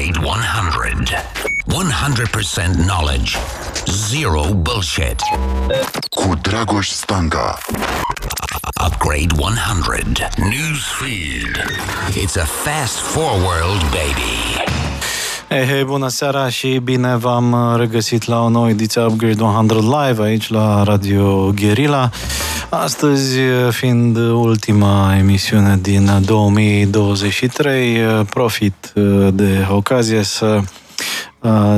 Upgrade 100. 100% knowledge. Zero bullshit. Cu Dragoș Stanca. Upgrade 100. Newsfeed. It's a fast forward, baby. Hei, hei, bună seara și bine v-am regăsit la o nouă ediție Upgrade 100 Live aici la Radio Guerilla. Astăzi, fiind ultima emisiune din 2023, profit de ocazie să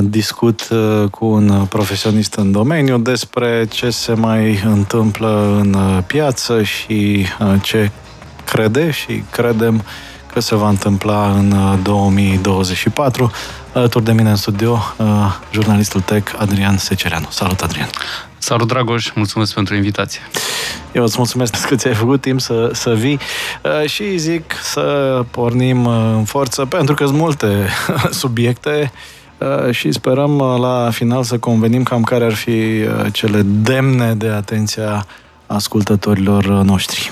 discut cu un profesionist în domeniu despre ce se mai întâmplă în piață și ce crede și credem că se va întâmpla în 2024. Alături de mine în studio, jurnalistul tech Adrian Secereanu. Salut, Adrian! Salut, Dragoș! Mulțumesc pentru invitație! Eu îți mulțumesc că ți-ai făcut timp să, să vii și zic să pornim în forță, pentru că sunt multe subiecte și sperăm la final să convenim cam care ar fi cele demne de atenția ascultătorilor noștri.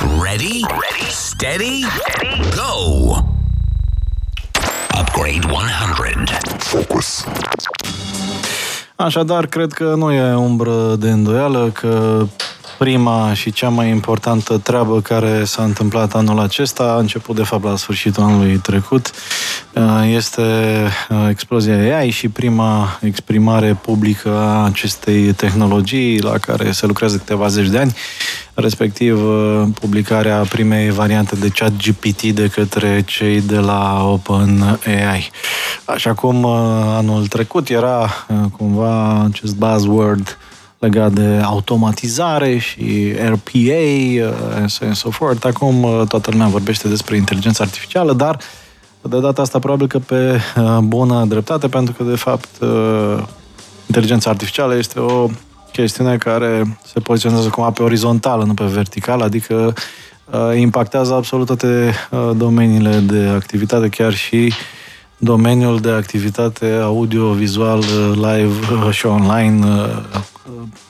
Ready? Ready? Steady? Go! Upgrade 100. Focus. Așadar, cred că nu e umbră de îndoială că prima și cea mai importantă treabă care s-a întâmplat anul acesta, a început de fapt la sfârșitul anului trecut, este explozia AI și prima exprimare publică a acestei tehnologii la care se lucrează câteva zeci de ani, respectiv publicarea primei variante de chat GPT de către cei de la OpenAI. Așa cum anul trecut era cumva acest buzzword legat de automatizare și RPA and so forth. Acum toată lumea vorbește despre inteligența artificială, dar de data asta probabil că pe bună dreptate, pentru că de fapt inteligența artificială este o chestiune care se poziționează cumva pe orizontală, nu pe verticală, adică impactează absolut toate domeniile de activitate, chiar și domeniul de activitate audio-vizual, live și online,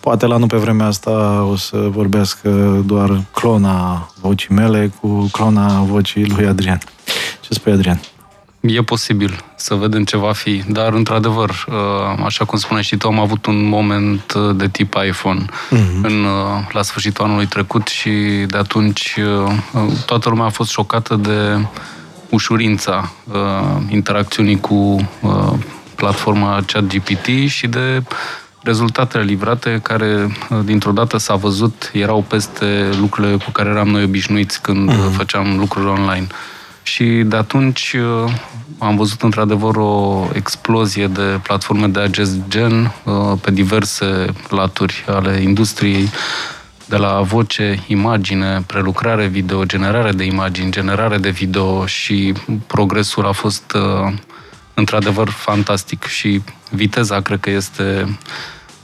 Poate la nu pe vremea asta o să vorbească doar clona vocii mele cu clona vocii lui Adrian. Ce spui, Adrian? E posibil să vedem ce va fi, dar, într-adevăr, uh, așa cum spuneai și tu, am avut un moment de tip iPhone mm-hmm. în, uh, la sfârșitul anului trecut și de atunci uh, toată lumea a fost șocată de ușurința interacțiunii cu platforma ChatGPT și de rezultatele livrate care dintr-o dată s-a văzut erau peste lucrurile cu care eram noi obișnuiți când uh-huh. făceam lucruri online. Și de atunci uh, am văzut într-adevăr o explozie de platforme de acest gen uh, pe diverse laturi ale industriei, de la voce, imagine, prelucrare video, generare de imagini, generare de video și progresul a fost uh, într-adevăr fantastic și viteza cred că este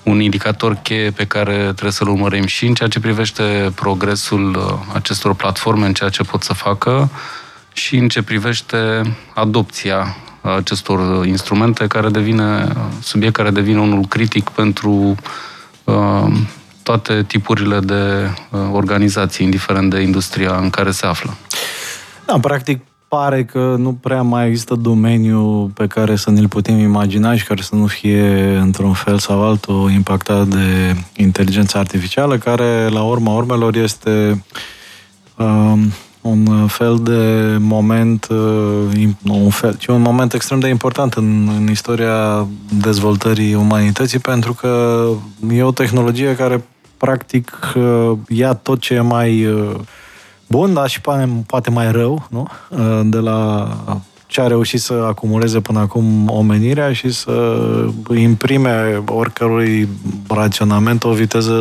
un indicator cheie pe care trebuie să-l urmărim și în ceea ce privește progresul uh, acestor platforme, în ceea ce pot să facă și în ce privește adopția acestor instrumente care devine, subiect care devine unul critic pentru uh, toate tipurile de uh, organizații, indiferent de industria în care se află. Da, practic, pare că nu prea mai există domeniu pe care să ne-l putem imagina și care să nu fie într-un fel sau altul impactat de inteligența artificială, care la urma urmelor este um, un fel de moment, uh, un fel, ci un moment extrem de important în, în istoria dezvoltării umanității, pentru că e o tehnologie care practic uh, ia tot ce e mai uh, bun, dar și poate, poate mai rău, nu? Uh, de la ce a reușit să acumuleze până acum omenirea și să imprime oricărui raționament o viteză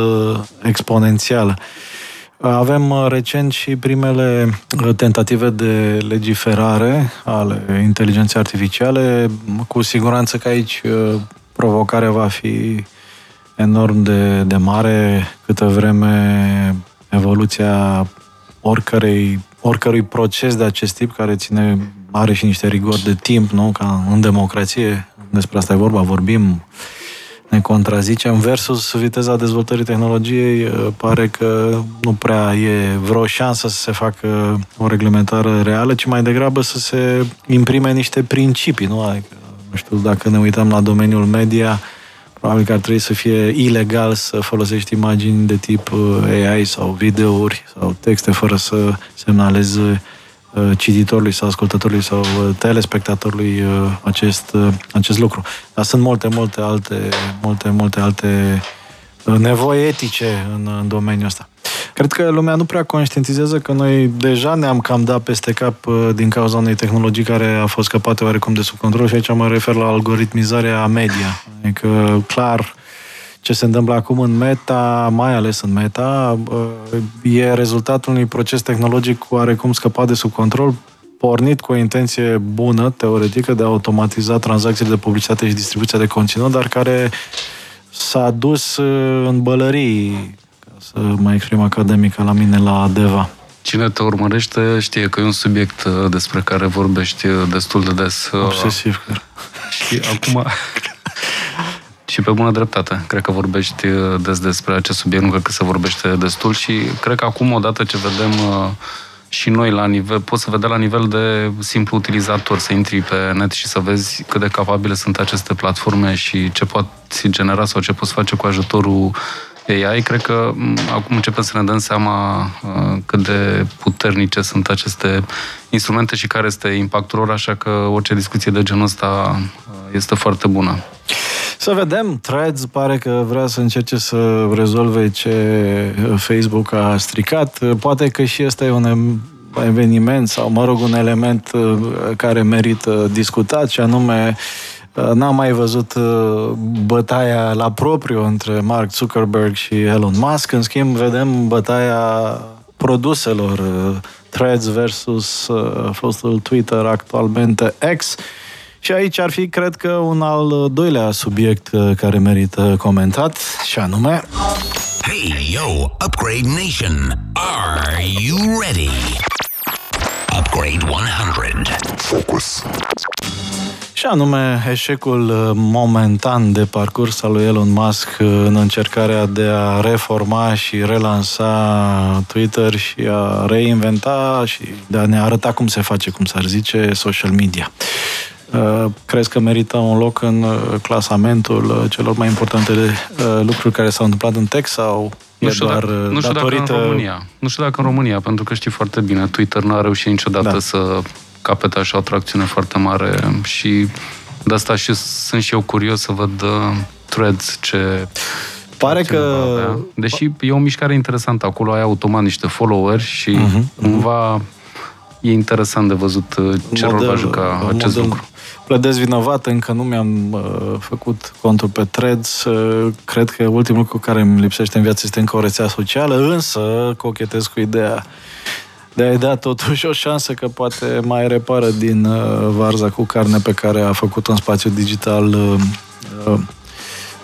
exponențială. Avem uh, recent și primele uh, tentative de legiferare ale inteligenței artificiale. Cu siguranță că aici provocarea va fi enorm de, de mare câtă vreme evoluția oricărei, oricărui proces de acest tip care ține, are și niște rigori de timp, nu? Ca în democrație, despre asta e vorba, vorbim ne contrazicem versus viteza dezvoltării tehnologiei pare că nu prea e vreo șansă să se facă o reglementare reală, ci mai degrabă să se imprime niște principii, nu? Adică, nu știu, dacă ne uităm la domeniul media, probabil că ar trebui să fie ilegal să folosești imagini de tip AI sau videouri sau texte fără să semnalezi Uh, cititorului sau ascultătorului sau uh, telespectatorului uh, acest, acest lucru. Dar sunt multe, multe alte, multe, multe alte nevoi etice în, în domeniul ăsta. Cred că lumea nu prea conștientizează că noi deja ne-am cam dat peste cap din cauza unei tehnologii care a fost scăpate oarecum de sub control și aici mă refer la algoritmizarea media. Adică, clar, ce se întâmplă acum în Meta, mai ales în Meta, e rezultatul unui proces tehnologic oarecum scăpat de sub control, pornit cu o intenție bună, teoretică, de a automatiza tranzacțiile de publicitate și distribuția de conținut, dar care s-a dus uh, în bălării, ca să mă exprim academic la mine, la Deva. Cine te urmărește știe că e un subiect uh, despre care vorbești uh, destul de des. Obsesiv, cred. Și acum și pe bună dreptate. Cred că vorbești uh, des despre acest subiect, nu cred că se vorbește destul și cred că acum, odată ce vedem uh, și noi la nivel, poți să vedea la nivel de simplu utilizator, să intri pe net și să vezi cât de capabile sunt aceste platforme și ce poți genera sau ce poți face cu ajutorul AI, cred că acum începem să ne dăm seama uh, cât de puternice sunt aceste instrumente și care este impactul lor, așa că orice discuție de genul ăsta este foarte bună. Să vedem, Threads pare că vrea să încerce să rezolve ce Facebook a stricat. Poate că și ăsta e un eveniment sau, mă rog, un element uh, care merită discutat și anume uh, N-am mai văzut uh, bătaia la propriu între Mark Zuckerberg și Elon Musk. În schimb, vedem bătaia produselor Threads versus fostul Twitter, actualmente X. Și aici ar fi, cred că, un al doilea subiect uh, care merită comentat, și anume... Hey, yo, Upgrade Nation! Are you ready? Upgrade 100. Focus. Și anume eșecul uh, momentan de parcurs al lui Elon Musk uh, în încercarea de a reforma și relansa Twitter și a reinventa și de a ne arăta cum se face, cum s-ar zice, social media. Uh, crezi că merită un loc în uh, clasamentul uh, celor mai importante lucruri care s-au întâmplat în text sau nu știu, doar dacă, nu știu datorită... dacă în România. Nu știu dacă în România, pentru că știi foarte bine, Twitter nu a reușit niciodată da. să capete așa o atracțiune foarte mare și de asta și sunt și eu curios să văd uh, threads ce Pare că... Deși e o mișcare interesantă. Acolo ai automat niște followeri și uh-huh, cumva e interesant de văzut ce model, rol va juca acest model, lucru plădez vinovat, încă nu mi-am uh, făcut contul pe Threads. Uh, cred că ultimul lucru care îmi lipsește în viață este încă o rețea socială, însă cochetez cu ideea de a-i da totuși o șansă că poate mai repară din uh, varza cu carne pe care a făcut un spațiu digital uh, uh,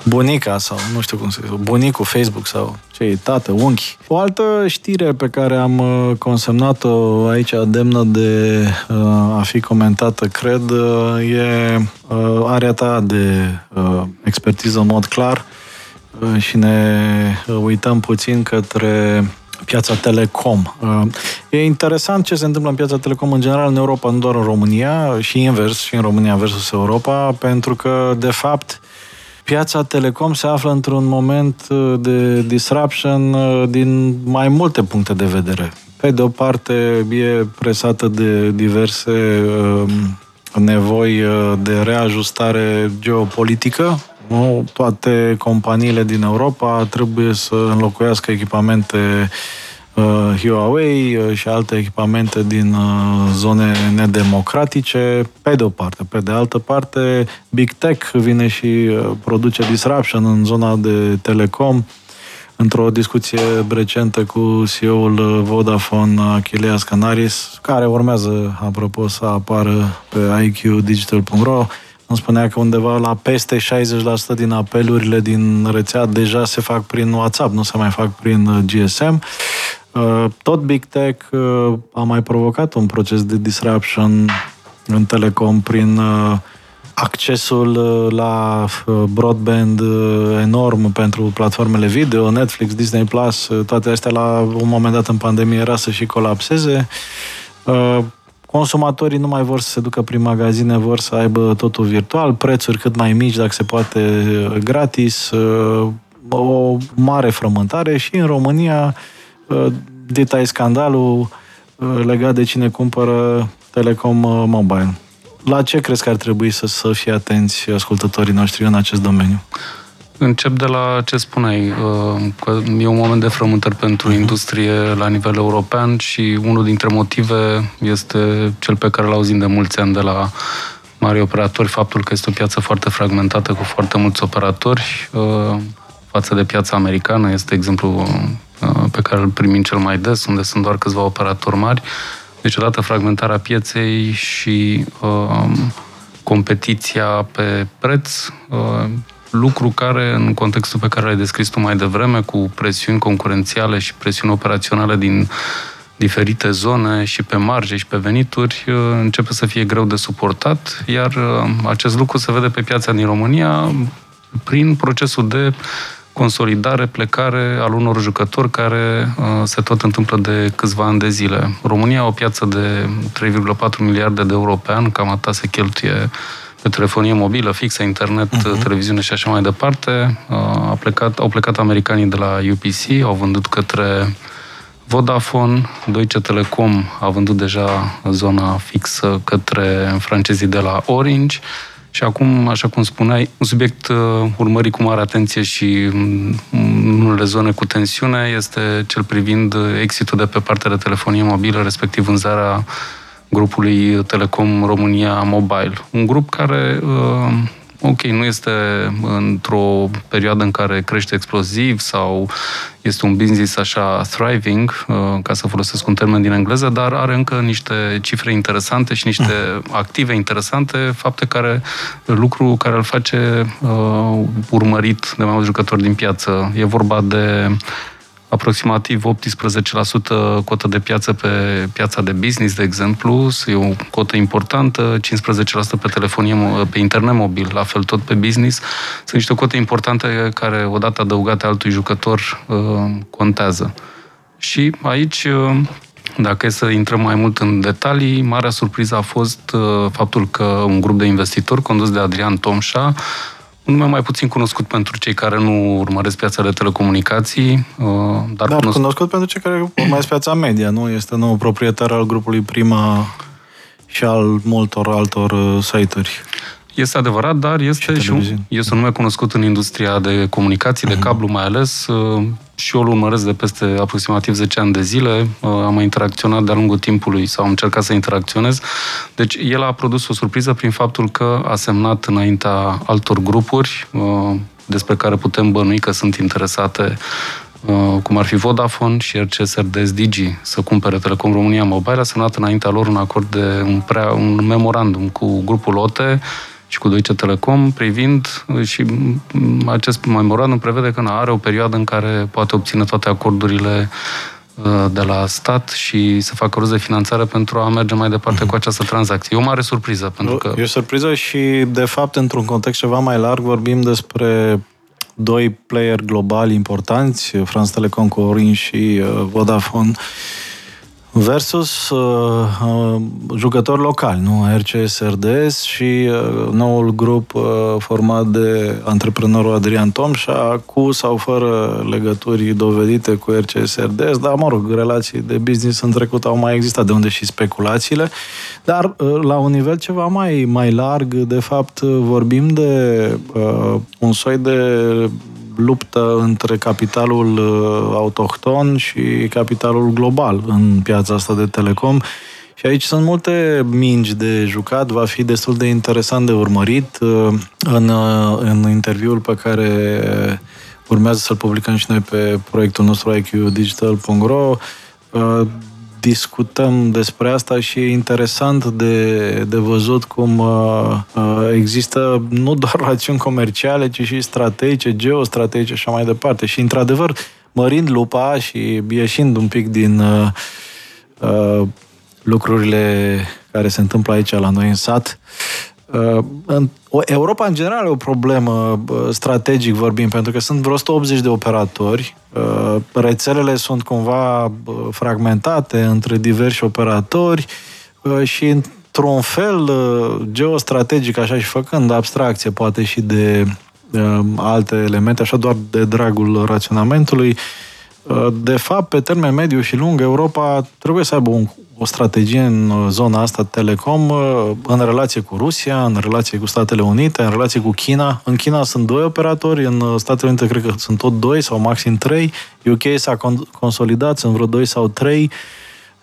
bunica sau nu știu cum să zic, bunicul Facebook sau ce e, tată, unchi. O altă știre pe care am uh, consemnat-o aici demnă de uh, a fi comentată, cred, uh, e area ta de expertiză în mod clar și ne uităm puțin către piața telecom. E interesant ce se întâmplă în piața telecom în general în Europa, nu doar în România, și invers, și în România versus Europa, pentru că, de fapt, piața telecom se află într-un moment uh, de disruption uh, din mai multe puncte de vedere. Pe de o parte, e presată de diverse uh, nevoi uh, de reajustare geopolitică. Nu? Toate companiile din Europa trebuie să înlocuiască echipamente uh, Huawei uh, și alte echipamente din uh, zone nedemocratice, pe de o parte. Pe de altă parte, Big Tech vine și uh, produce disruption în zona de telecom, într-o discuție recentă cu CEO-ul Vodafone, Achilleas Canaris, care urmează, apropo, să apară pe iqdigital.ro, îmi spunea că undeva la peste 60% din apelurile din rețea deja se fac prin WhatsApp, nu se mai fac prin GSM. Uh, tot Big Tech uh, a mai provocat un proces de disruption în telecom prin uh, accesul uh, la uh, broadband uh, enorm pentru platformele video, Netflix, Disney Plus, toate astea la un moment dat în pandemie era să și colapseze. Consumatorii nu mai vor să se ducă prin magazine, vor să aibă totul virtual, prețuri cât mai mici, dacă se poate, gratis, o mare frământare și în România detai scandalul legat de cine cumpără Telecom Mobile. La ce crezi că ar trebui să, să fie atenți ascultătorii noștri în acest domeniu? Încep de la ce spuneai, uh, că e un moment de frământări pentru mhm. industrie la nivel european și unul dintre motive este cel pe care l auzim de mulți ani de la mari operatori, faptul că este o piață foarte fragmentată cu foarte mulți operatori uh, față de piața americană, este exemplu uh, pe care îl primim cel mai des, unde sunt doar câțiva operatori mari deci, odată fragmentarea pieței și uh, competiția pe preț, uh, lucru care, în contextul pe care l-ai descris tu mai devreme, cu presiuni concurențiale și presiuni operaționale din diferite zone și pe marge și pe venituri, uh, începe să fie greu de suportat, iar uh, acest lucru se vede pe piața din România prin procesul de consolidare, plecare al unor jucători care uh, se tot întâmplă de câțiva ani de zile. România, o piață de 3,4 miliarde de euro pe an, cam atât se cheltuie pe telefonie mobilă, fixă, internet, uh-huh. televiziune și așa mai departe. Uh, a plecat, au plecat americanii de la UPC, au vândut către Vodafone, Deutsche Telekom a vândut deja zona fixă către francezii de la Orange și acum, așa cum spuneai, un subiect uh, urmărit cu mare atenție și mm, în unele zone cu tensiune este cel privind exitul de pe partea de telefonie mobilă, respectiv vânzarea grupului Telecom România Mobile. Un grup care uh, ok, nu este într-o perioadă în care crește exploziv sau este un business așa thriving, uh, ca să folosesc un termen din engleză, dar are încă niște cifre interesante și niște active interesante, fapte care, lucru care îl face uh, urmărit de mai mulți jucători din piață. E vorba de aproximativ 18% cotă de piață pe piața de business, de exemplu, e o cotă importantă, 15% pe telefonie, pe internet mobil, la fel tot pe business. Sunt niște cote importante care, odată adăugate altui jucător, uh, contează. Și aici, uh, dacă e să intrăm mai mult în detalii, marea surpriză a fost uh, faptul că un grup de investitori condus de Adrian Tomșa un nume mai puțin cunoscut pentru cei care nu urmăresc piața de telecomunicații, uh, dar, dar cunoscut... cunoscut pentru cei care urmăresc piața media, nu? Este nou proprietar al grupului Prima și al multor altor uh, site-uri. Este adevărat, dar este și, și un, este un nume cunoscut în industria de comunicații, uh-huh. de mhm. cablu mai ales. Uh, și eu îl urmăresc de peste aproximativ 10 ani de zile. Uh, am interacționat de-a lungul timpului sau am încercat să interacționez. Deci el a produs o surpriză prin faptul că a semnat înaintea altor grupuri uh, despre care putem bănui că sunt interesate cum ar fi Vodafone și RCS RDS Digi să cumpere Telecom România Mobile, a semnat înaintea lor un acord de un, prea, un memorandum cu grupul OTE și cu Deutsche Telecom privind și acest memorandum prevede că are o perioadă în care poate obține toate acordurile uh, de la stat și să facă rost de finanțare pentru a merge mai departe cu această tranzacție. E o mare surpriză. Pentru că... E o surpriză și, de fapt, într-un context ceva mai larg, vorbim despre doi player globali importanți, France Telecom cu Orange și uh, Vodafone, versus uh, uh, jucători locali, nu? RCS RDS și uh, noul grup uh, format de antreprenorul Adrian Tomșa, cu sau fără legături dovedite cu RCS RDS, dar, mă rog, relații de business în trecut au mai existat, de unde și speculațiile, dar uh, la un nivel ceva mai, mai larg, de fapt, vorbim de uh, un soi de luptă între capitalul uh, autohton și capitalul global în piața asta de telecom. Și aici sunt multe mingi de jucat, va fi destul de interesant de urmărit. Uh, în, uh, în interviul pe care urmează să-l publicăm și noi pe proiectul nostru iqdigital.ro, discutăm despre asta și e interesant de, de văzut cum uh, uh, există nu doar rațiuni comerciale, ci și strategice, geostrategice și așa mai departe. Și, într-adevăr, mărind lupa și ieșind un pic din uh, uh, lucrurile care se întâmplă aici la noi în sat, Europa, în general, e o problemă strategic vorbim, pentru că sunt vreo 180 de operatori. Rețelele sunt cumva fragmentate între diversi operatori și, într-un fel, geostrategic, așa și făcând abstracție, poate și de alte elemente, așa doar de dragul raționamentului, de fapt, pe termen mediu și lung, Europa trebuie să aibă un o strategie în uh, zona asta telecom uh, în relație cu Rusia, în relație cu Statele Unite, în relație cu China. În China sunt doi operatori, în uh, Statele Unite cred că sunt tot doi sau maxim trei. UK s-a consolidat, sunt vreo doi sau trei.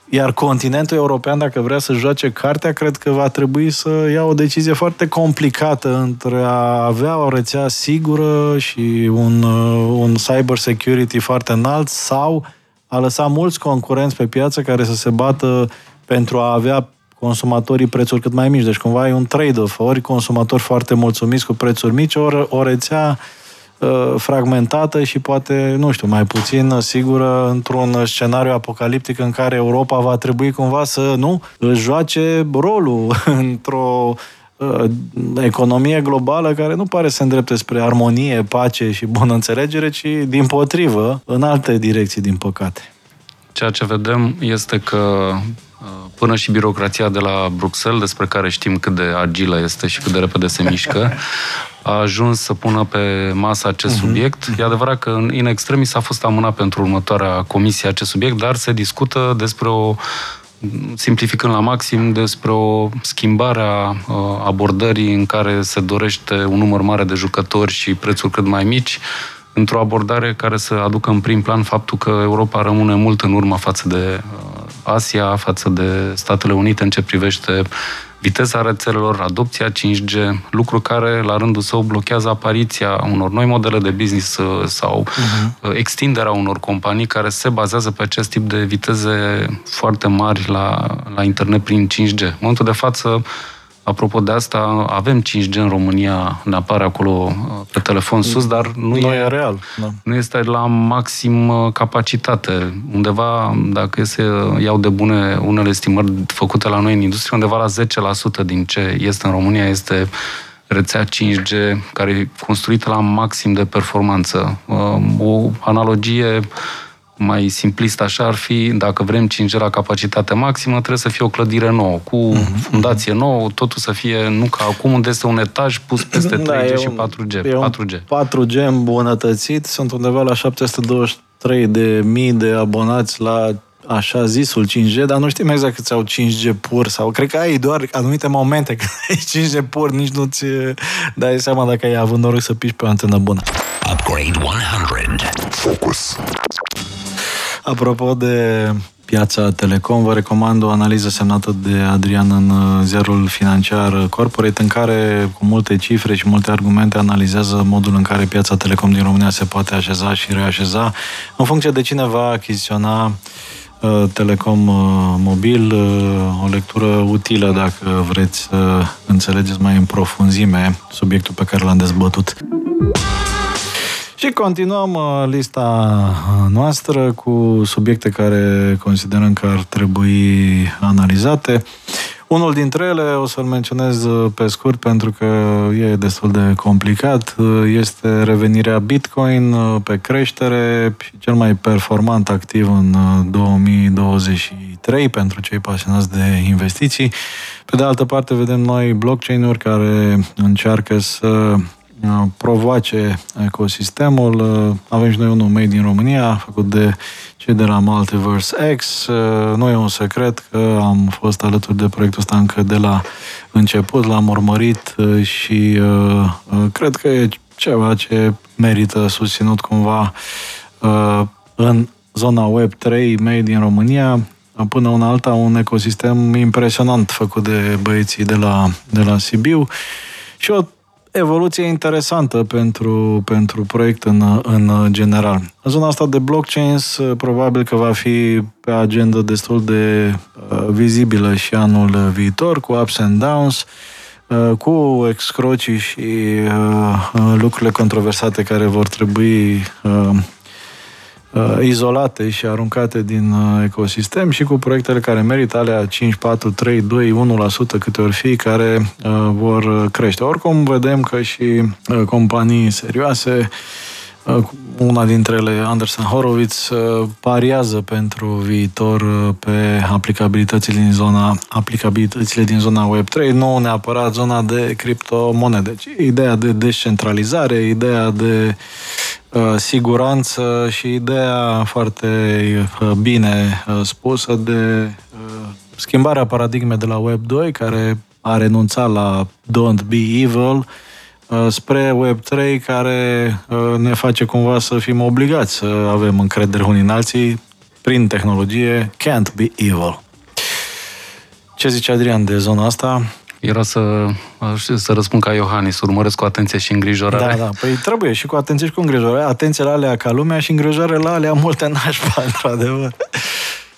Iar continentul european, dacă vrea să joace cartea, cred că va trebui să ia o decizie foarte complicată între a avea o rețea sigură și un, un cyber security foarte înalt sau a lăsat mulți concurenți pe piață care să se bată pentru a avea consumatorii prețuri cât mai mici. Deci cumva e un trade-off. Ori consumatori foarte mulțumiți cu prețuri mici, ori o rețea uh, fragmentată și poate, nu știu, mai puțin sigură într-un scenariu apocaliptic în care Europa va trebui cumva să, nu, își joace rolul într-o uh, economie globală care nu pare să îndrepte spre armonie, pace și bună înțelegere, ci din potrivă, în alte direcții, din păcate. Ceea ce vedem este că uh, până și birocrația de la Bruxelles, despre care știm cât de agilă este și cât de repede se mișcă, a ajuns să pună pe masă acest uh-huh. subiect. E adevărat că în extremis a fost amânat pentru următoarea comisie acest subiect, dar se discută despre o simplificând la maxim, despre o schimbare a abordării în care se dorește un număr mare de jucători și prețuri cât mai mici, într-o abordare care să aducă în prim plan faptul că Europa rămâne mult în urmă față de Asia, față de Statele Unite în ce privește viteza rețelelor, adopția 5G, lucru care la rândul său blochează apariția unor noi modele de business uh, sau uh-huh. extinderea unor companii care se bazează pe acest tip de viteze foarte mari la, la internet prin 5G. În momentul de față, Apropo de asta, avem 5G în România, ne apare acolo uh, pe telefon sus, dar nu, nu e, e real. Da. Nu este la maxim uh, capacitate. Undeva, dacă se iau de bune unele estimări făcute la noi în industrie, undeva la 10% din ce este în România este rețea 5G care e construită la maxim de performanță. Uh, o analogie mai simplist așa ar fi, dacă vrem 5G la capacitate maximă, trebuie să fie o clădire nouă, cu uh-huh. fundație nouă, totul să fie, nu ca acum, unde este un etaj pus peste 3G da, și 4G. E 4G. 4G îmbunătățit, sunt undeva la 723 de mii de abonați la așa zisul 5G, dar nu știm exact câți au 5G pur sau cred că ai doar anumite momente când ai 5G pur, nici nu-ți dai seama dacă ai avut noroc să piși pe o antenă bună. Upgrade 100. Focus. Apropo de piața Telecom, vă recomand o analiză semnată de Adrian în uh, ziarul financiar Corporate, în care, cu multe cifre și multe argumente, analizează modul în care piața Telecom din România se poate așeza și reașeza în funcție de cine va achiziționa uh, Telecom uh, Mobil, o lectură utilă dacă vreți să înțelegeți mai în profunzime subiectul pe care l-am dezbătut. Și continuăm uh, lista uh, noastră cu subiecte care considerăm că ar trebui analizate. Unul dintre ele o să-l menționez uh, pe scurt pentru că e destul de complicat. Este revenirea Bitcoin pe creștere și cel mai performant activ în 2023 pentru cei pasionați de investiții. Pe de altă parte, vedem noi blockchain-uri care încearcă să Uh, provoace ecosistemul. Uh, avem și noi unul made din România, făcut de cei de la Multiverse X. Uh, nu e un secret că am fost alături de proiectul ăsta încă de la început, l-am urmărit și cred că e ceva ce merită susținut cumva în zona Web3 made din România, până una alta un ecosistem impresionant făcut de băieții de la, de la Sibiu și o evoluție interesantă pentru, pentru proiect în, în general. În zona asta de blockchains probabil că va fi pe agenda destul de uh, vizibilă și anul viitor, cu ups and downs, uh, cu excrocii și uh, lucrurile controversate care vor trebui uh, uh, izolate și aruncate din uh, ecosistem și cu proiectele care merită alea 5, 4, 3, 2, 1% câte ori fi care uh, vor crește. Oricum vedem că și uh, companii serioase uh, una dintre ele, Anderson Horowitz, uh, pariază pentru viitor uh, pe aplicabilitățile din zona, aplicabilitățile din zona Web3, nu neapărat zona de criptomonede, ci ideea de descentralizare, ideea de uh, siguranță și ideea foarte uh, bine uh, spusă de uh, schimbarea paradigmei de la Web2, care a renunțat la Don't Be Evil, Uh, spre Web3 care uh, ne face cumva să fim obligați să avem încredere unii în alții prin tehnologie can't be evil. Ce zice Adrian de zona asta? Era să, să răspund ca Iohannis, urmăresc cu atenție și îngrijorare. Da, da, păi trebuie și cu atenție și cu îngrijorare. Atenție la alea ca lumea și îngrijorare la alea multe nașpa, într-adevăr.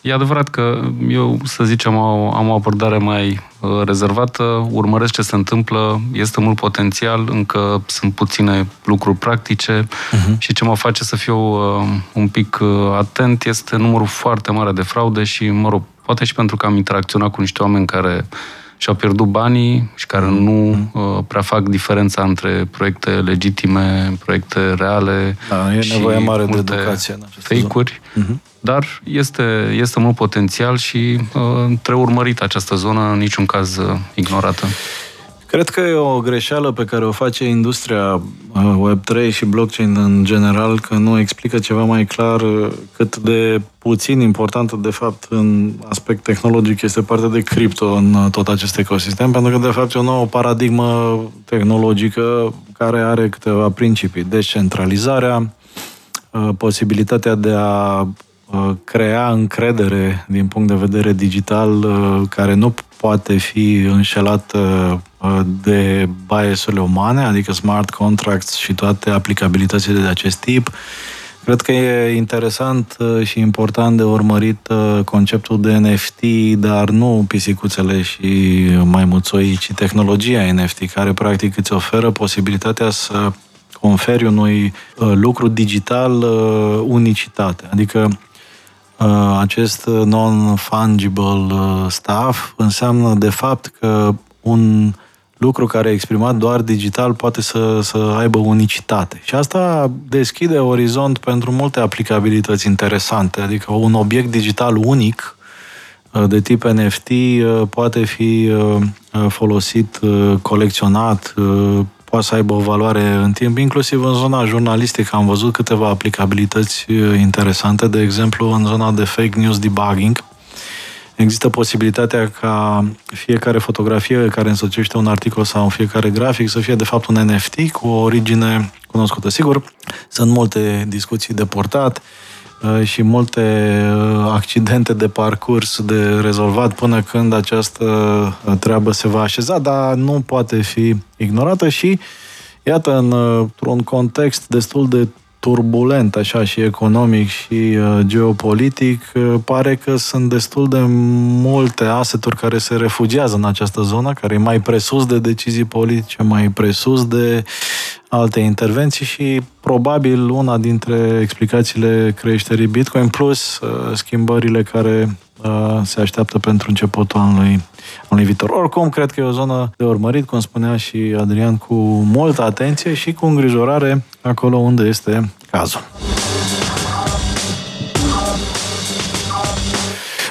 E adevărat că eu, să zicem, am, am o abordare mai uh, rezervată, urmăresc ce se întâmplă, este mult potențial, încă sunt puține lucruri practice uh-huh. și ce mă face să fiu uh, un pic uh, atent este numărul foarte mare de fraude și, mă rog, poate și pentru că am interacționat cu niște oameni care și-au pierdut banii și care mhm. nu uh, prea fac diferența între proiecte legitime, proiecte reale da, e și nevoie mare de educație în fake-uri. Uh-huh. Dar este, este mult potențial și uh, trebuie urmărit această zonă, în niciun caz uh, ignorată. Cred că e o greșeală pe care o face industria uh, Web3 și blockchain în general, că nu explică ceva mai clar uh, cât de puțin importantă, de fapt, în aspect tehnologic este partea de cripto în uh, tot acest ecosistem, pentru că, de fapt, e o nouă paradigmă tehnologică care are câteva principii. Descentralizarea, posibilitatea de a crea încredere din punct de vedere digital care nu poate fi înșelată uh, de biasurile umane, adică smart contracts și toate aplicabilitățile de acest tip. Cred că e interesant uh, și important de urmărit uh, conceptul de NFT, dar nu pisicuțele și maimuțoi, ci tehnologia NFT, care practic îți oferă posibilitatea să conferi unui lucru digital unicitate. Adică Uh, acest non-fungible uh, stuff înseamnă de fapt că un lucru care e exprimat doar digital poate să, să aibă unicitate. Și asta deschide orizont pentru multe aplicabilități interesante, adică un obiect digital unic uh, de tip NFT poate fi folosit, colecționat, poate să aibă o valoare în timp, inclusiv în zona jurnalistică. Am văzut câteva aplicabilități uh, interesante, de exemplu în zona de fake news debugging. Există posibilitatea ca fiecare fotografie care însocește un articol sau fiecare grafic să fie de fapt un NFT cu o origine cunoscută. Sigur, sunt multe discuții de portat, Uh, și multe uh, accidente de parcurs de rezolvat până când această uh, treabă se va așeza, dar nu poate fi ignorată și iată, într-un context destul de turbulent, așa, și economic și uh, geopolitic, uh, pare că sunt destul de multe aseturi care se refugiază în această zonă, care e mai presus de decizii politice, mai presus de alte intervenții și probabil una dintre explicațiile creșterii Bitcoin plus uh, schimbările care uh, se așteaptă pentru începutul anului, anului viitor. Oricum, cred că e o zonă de urmărit, cum spunea și Adrian, cu multă atenție și cu îngrijorare acolo unde este cazul.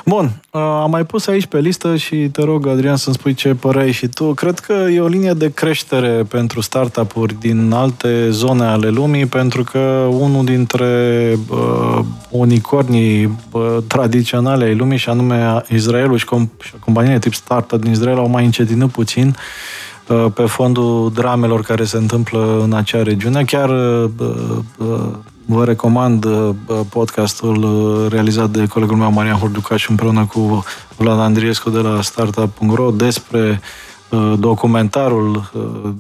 Bun, am mai pus aici pe listă și te rog, Adrian, să-mi spui ce păreai și tu. Cred că e o linie de creștere pentru startup-uri din alte zone ale lumii, pentru că unul dintre uh, unicornii uh, tradiționale ai lumii, și anume Israelul și, com- și companiile tip startup din Israel, au mai încetinut puțin uh, pe fondul dramelor care se întâmplă în acea regiune. Chiar uh, uh, Vă recomand uh, podcastul uh, realizat de colegul meu Marian Hurducaș împreună cu Vlad Andriescu de la Startup.ro despre uh, documentarul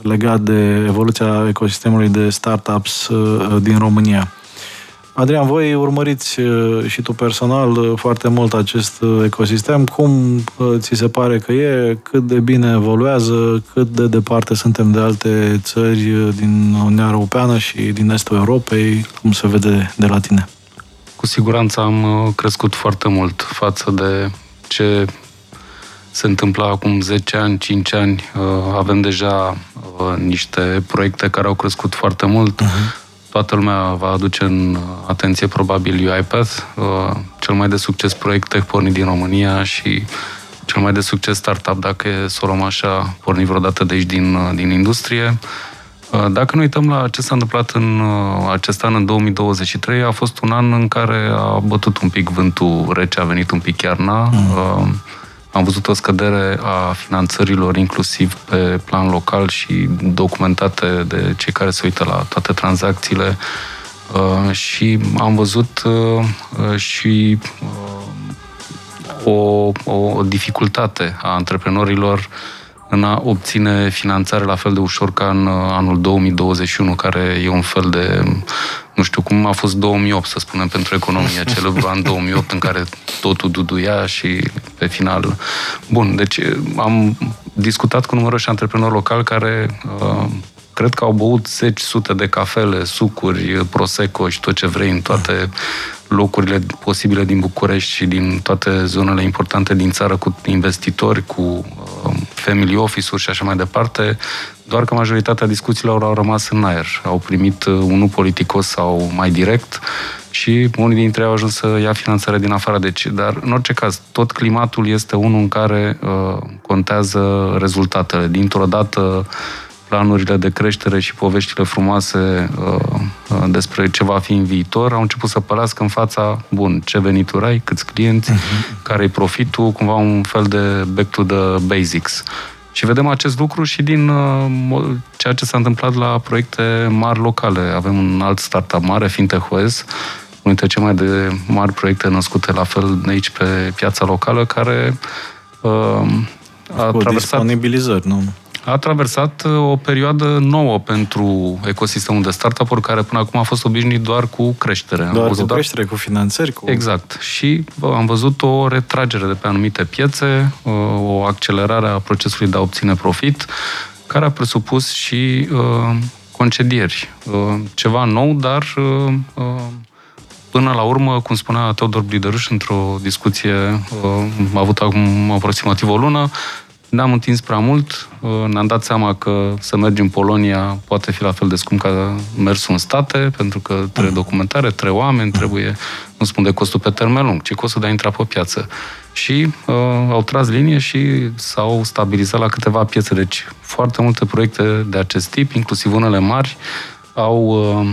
legat de evoluția ecosistemului de startups din România. Adrian, voi urmăriți uh, și tu personal uh, foarte mult acest uh, ecosistem. Cum ți se pare că e? Cât de bine evoluează? Cât de departe suntem de alte țări din Uniunea Europeană și din Estul Europei? Cum se vede de la tine? Cu siguranță am crescut foarte mult față de ce se întâmpla acum 10 ani, 5 ani. Avem deja niște proiecte care au crescut foarte mult. Uh-huh. Toată lumea va aduce în atenție probabil UiPath, cel mai de succes proiect tech pornit din România și cel mai de succes startup, dacă e să o luăm așa, pornit vreodată de aici din, din industrie. Uh, dacă ne uităm la ce s-a întâmplat în uh, acest an, în 2023, a fost un an în care a bătut un pic vântul rece, a venit un pic iarna. Mm. Am văzut o scădere a finanțărilor, inclusiv pe plan local și documentate de cei care se uită la toate tranzacțiile. Și am văzut și o, o dificultate a antreprenorilor în a obține finanțare la fel de ușor ca în uh, anul 2021, care e un fel de, nu știu cum a fost 2008, să spunem, pentru economia, celebrul an 2008 în care totul duduia și pe final... Bun, deci am discutat cu numeroși antreprenori locali care uh, cred că au băut zeci, sute de cafele, sucuri, prosecco și tot ce vrei în toate locurile posibile din București și din toate zonele importante din țară cu investitori, cu uh, family office-uri și așa mai departe, doar că majoritatea discuțiilor au rămas în aer. Au primit uh, unul politicos sau mai direct și unii dintre ei au ajuns să ia finanțare din afară. Deci, dar, în orice caz, tot climatul este unul în care uh, contează rezultatele. Dintr-o dată, uh, planurile de creștere și poveștile frumoase uh, uh, despre ce va fi în viitor, au început să pălească în fața, bun, ce venituri ai, câți clienți, uh-huh. care e profitul, cumva un fel de back to the basics. Și vedem acest lucru și din uh, ceea ce s-a întâmplat la proiecte mari locale. Avem un alt startup mare, FintechOS, unul dintre cele mai de mari proiecte născute la fel de aici pe piața locală, care uh, a Cu traversat... disponibilizări, nu? A traversat uh, o perioadă nouă pentru ecosistemul de startup-uri, care până acum a fost obișnuit doar cu creștere. Doar am cu doar... creștere, cu finanțări? Cu... Exact. Și bă, am văzut o retragere de pe anumite piețe, uh, o accelerare a procesului de a obține profit, care a presupus și uh, concedieri. Uh, ceva nou, dar uh, uh, Până la urmă, cum spunea Teodor Blidăruș într-o discuție, uh, a avut acum aproximativ o lună, ne-am întins prea mult, uh, ne-am dat seama că să mergi în Polonia poate fi la fel de scump ca mersul în state, pentru că trebuie documentare, trebuie oameni, trebuie, nu spun de costul pe termen lung, ci costul de a intra pe piață. Și uh, au tras linie și s-au stabilizat la câteva piețe. Deci foarte multe proiecte de acest tip, inclusiv unele mari, au uh,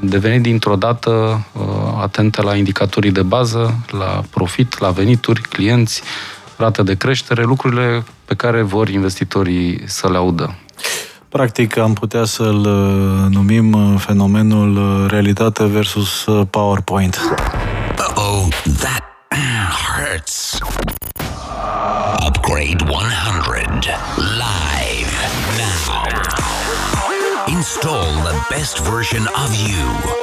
devenit dintr-o dată uh, atente la indicatorii de bază, la profit, la venituri, clienți, rată de creștere, lucrurile pe care vor investitorii să le audă. Practic am putea să-l uh, numim uh, fenomenul uh, realitate versus PowerPoint. oh that hurts. Upgrade 100 live now. Install the best version of you.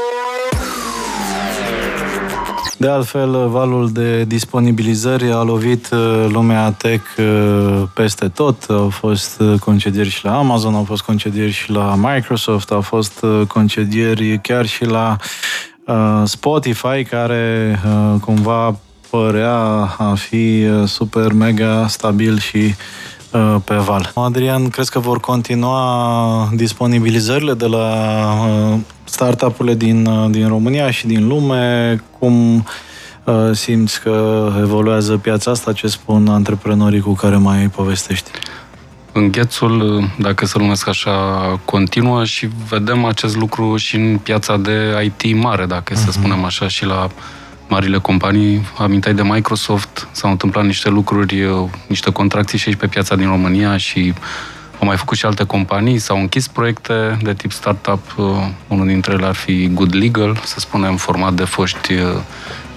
De altfel, valul de disponibilizări a lovit uh, lumea tech uh, peste tot. Au fost uh, concedieri și la Amazon, au fost concedieri și la Microsoft, au fost concedieri chiar și la Spotify, care cumva părea a fi super mega stabil și pe val. Adrian, crezi că vor continua disponibilizările de la startup-urile din, uh, din România și din lume, cum uh, simți că evoluează piața asta, ce spun antreprenorii cu care mai povestești? Înghețul, dacă să numesc așa, continuă și vedem acest lucru și în piața de IT mare, dacă uh-huh. să mhm. spunem așa, și la marile companii. Amintai de Microsoft, s-au întâmplat niște lucruri, uh, niște contracții și aici pe piața din România și au mai făcut și alte companii, s-au închis proiecte de tip startup. Uh, unul dintre ele ar fi Good Legal, să spunem, format de foști uh,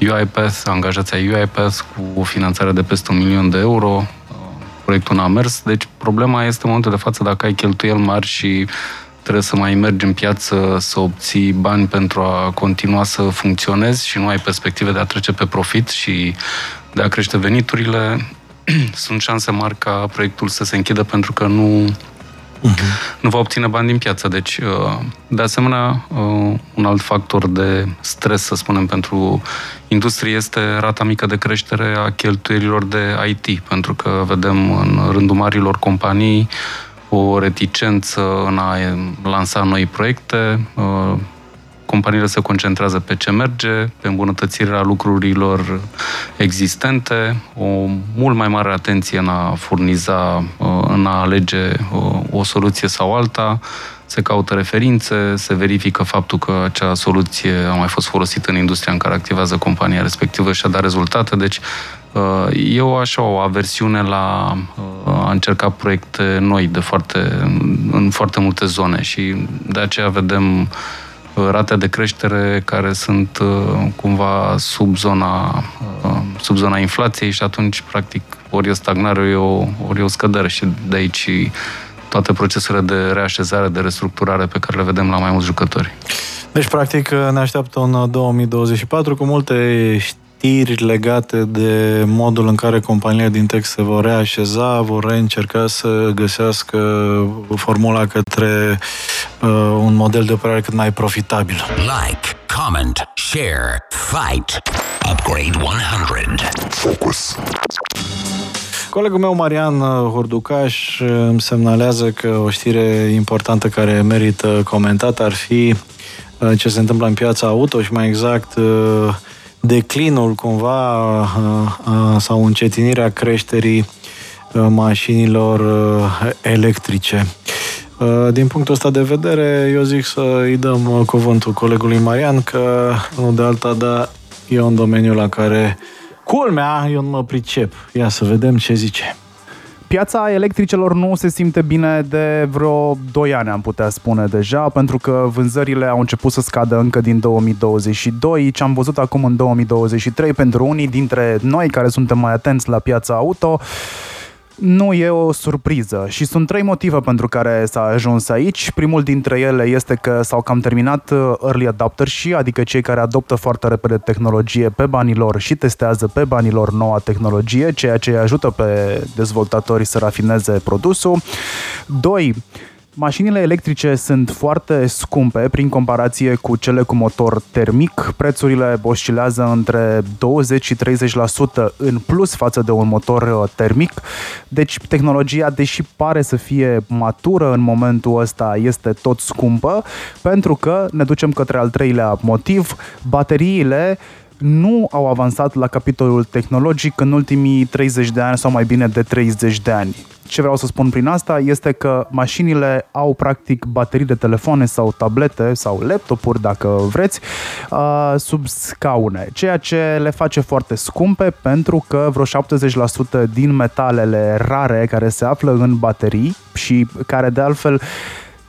UiPath, angajații ai UiPath, cu o finanțare de peste un milion de euro. Uh, proiectul n-a mers, deci problema este în momentul de față dacă ai cheltuieli mari și trebuie să mai mergi în piață să obții bani pentru a continua să funcționezi și nu ai perspective de a trece pe profit și de a crește veniturile, sunt șanse mari ca proiectul să se închidă pentru că nu, uh-huh. nu va obține bani din piață. Deci, uh, de asemenea, uh, un alt factor de stres, să spunem, pentru industrie este rata mică de creștere a cheltuielilor de IT, pentru că vedem în rândul marilor companii o reticență în a lansa noi proiecte, uh, companiile se concentrează pe ce merge, pe îmbunătățirea lucrurilor existente, o mult mai mare atenție în a furniza, uh, în a alege uh, o soluție sau alta, se caută referințe, se verifică faptul că acea soluție a mai fost folosită în industria în care activează compania respectivă și a dat rezultate, deci uh, eu așa o aversiune la a încerca proiecte noi de foarte, în foarte multe zone și de aceea vedem rate de creștere care sunt uh, cumva sub zona, uh, sub zona inflației și atunci, practic, ori e stagnare, ori e o, ori e o scădere și de aici toate procesele de reașezare, de restructurare pe care le vedem la mai mulți jucători. Deci, practic, ne așteaptă un 2024 cu multe știri legate de modul în care companiile din tech se vor reașeza, vor reîncerca să găsească formula către uh, un model de operare cât mai profitabil. Like, comment, share, fight. Upgrade 100. Focus. Colegul meu, Marian Horducaș, îmi semnalează că o știre importantă care merită comentat ar fi uh, ce se întâmplă în piața auto și mai exact uh, declinul cumva uh, uh, sau încetinirea creșterii uh, mașinilor electrice. Din punctul ăsta de vedere, eu zic să îi dăm cuvântul colegului Marian, că nu de alta, dar e un domeniu la care, culmea, eu nu mă pricep. Ia să vedem ce zice. Piața electricelor nu se simte bine de vreo 2 ani, am putea spune deja, pentru că vânzările au început să scadă încă din 2022. Ce am văzut acum în 2023 pentru unii dintre noi care suntem mai atenți la piața auto, nu e o surpriză și sunt trei motive pentru care s-a ajuns aici. Primul dintre ele este că s-au cam terminat uh, early adopter și adică cei care adoptă foarte repede tehnologie pe banii lor și testează pe banii lor noua tehnologie, ceea ce ajută pe dezvoltatori să rafineze produsul. Doi, Mașinile electrice sunt foarte scumpe prin comparație cu cele cu motor termic. Prețurile oscilează între 20 și 30% în plus față de un motor uh, termic. Deci tehnologia, deși pare să fie matură în momentul ăsta, este tot scumpă pentru că ne ducem către al treilea motiv. Bateriile nu au avansat la capitolul tehnologic în ultimii 30 de ani sau mai bine de 30 de ani. Ce vreau să spun prin asta este că mașinile au practic baterii de telefoane sau tablete sau laptopuri, dacă vreți, sub scaune, ceea ce le face foarte scumpe pentru că vreo 70% din metalele rare care se află în baterii și care de altfel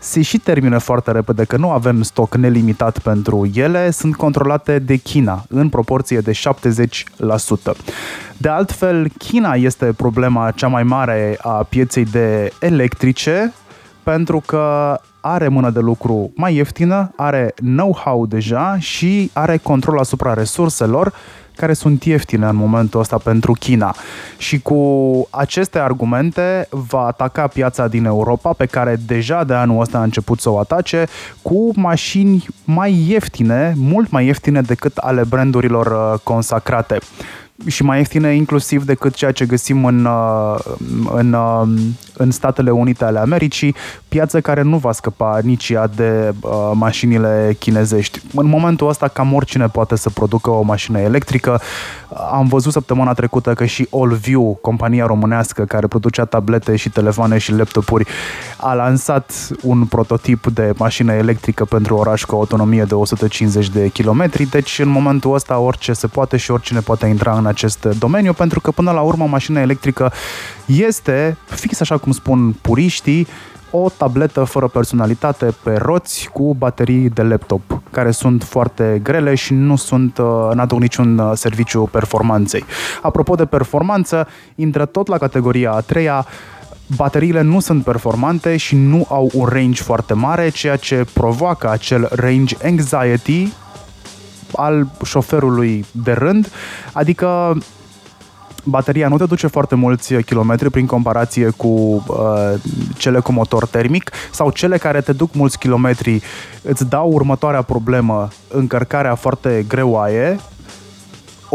se și termină foarte repede, că nu avem stoc nelimitat pentru ele, sunt controlate de China în proporție de 70%. De altfel, China este problema cea mai mare a pieței de electrice, pentru că are mână de lucru mai ieftină, are know-how deja și are control asupra resurselor care sunt ieftine în momentul ăsta pentru China. Și cu aceste argumente va ataca piața din Europa, pe care deja de anul ăsta a început să o atace, cu mașini mai ieftine, mult mai ieftine decât ale brandurilor uh, consacrate și mai ieftine inclusiv decât ceea ce găsim în, uh, în, uh, în Statele Unite ale Americii, piață care nu va scăpa nici ea de uh, mașinile chinezești. În momentul ăsta cam oricine poate să producă o mașină electrică. Am văzut săptămâna trecută că și Allview, compania românească care producea tablete și telefoane și laptopuri, a lansat un prototip de mașină electrică pentru oraș cu o autonomie de 150 de kilometri, deci în momentul ăsta orice se poate și oricine poate intra în acest domeniu, pentru că până la urmă mașina electrică este, fix așa cum spun puriștii, o tabletă fără personalitate pe roți cu baterii de laptop, care sunt foarte grele și nu sunt, uh, n-aduc niciun uh, serviciu performanței. Apropo de performanță, intră tot la categoria a treia, bateriile nu sunt performante și nu au un range foarte mare, ceea ce provoacă acel range anxiety al șoferului de rând, adică bateria nu te duce foarte mulți kilometri prin comparație cu uh, cele cu motor termic sau cele care te duc mulți kilometri. Îți dau următoarea problemă, încărcarea foarte greoaie,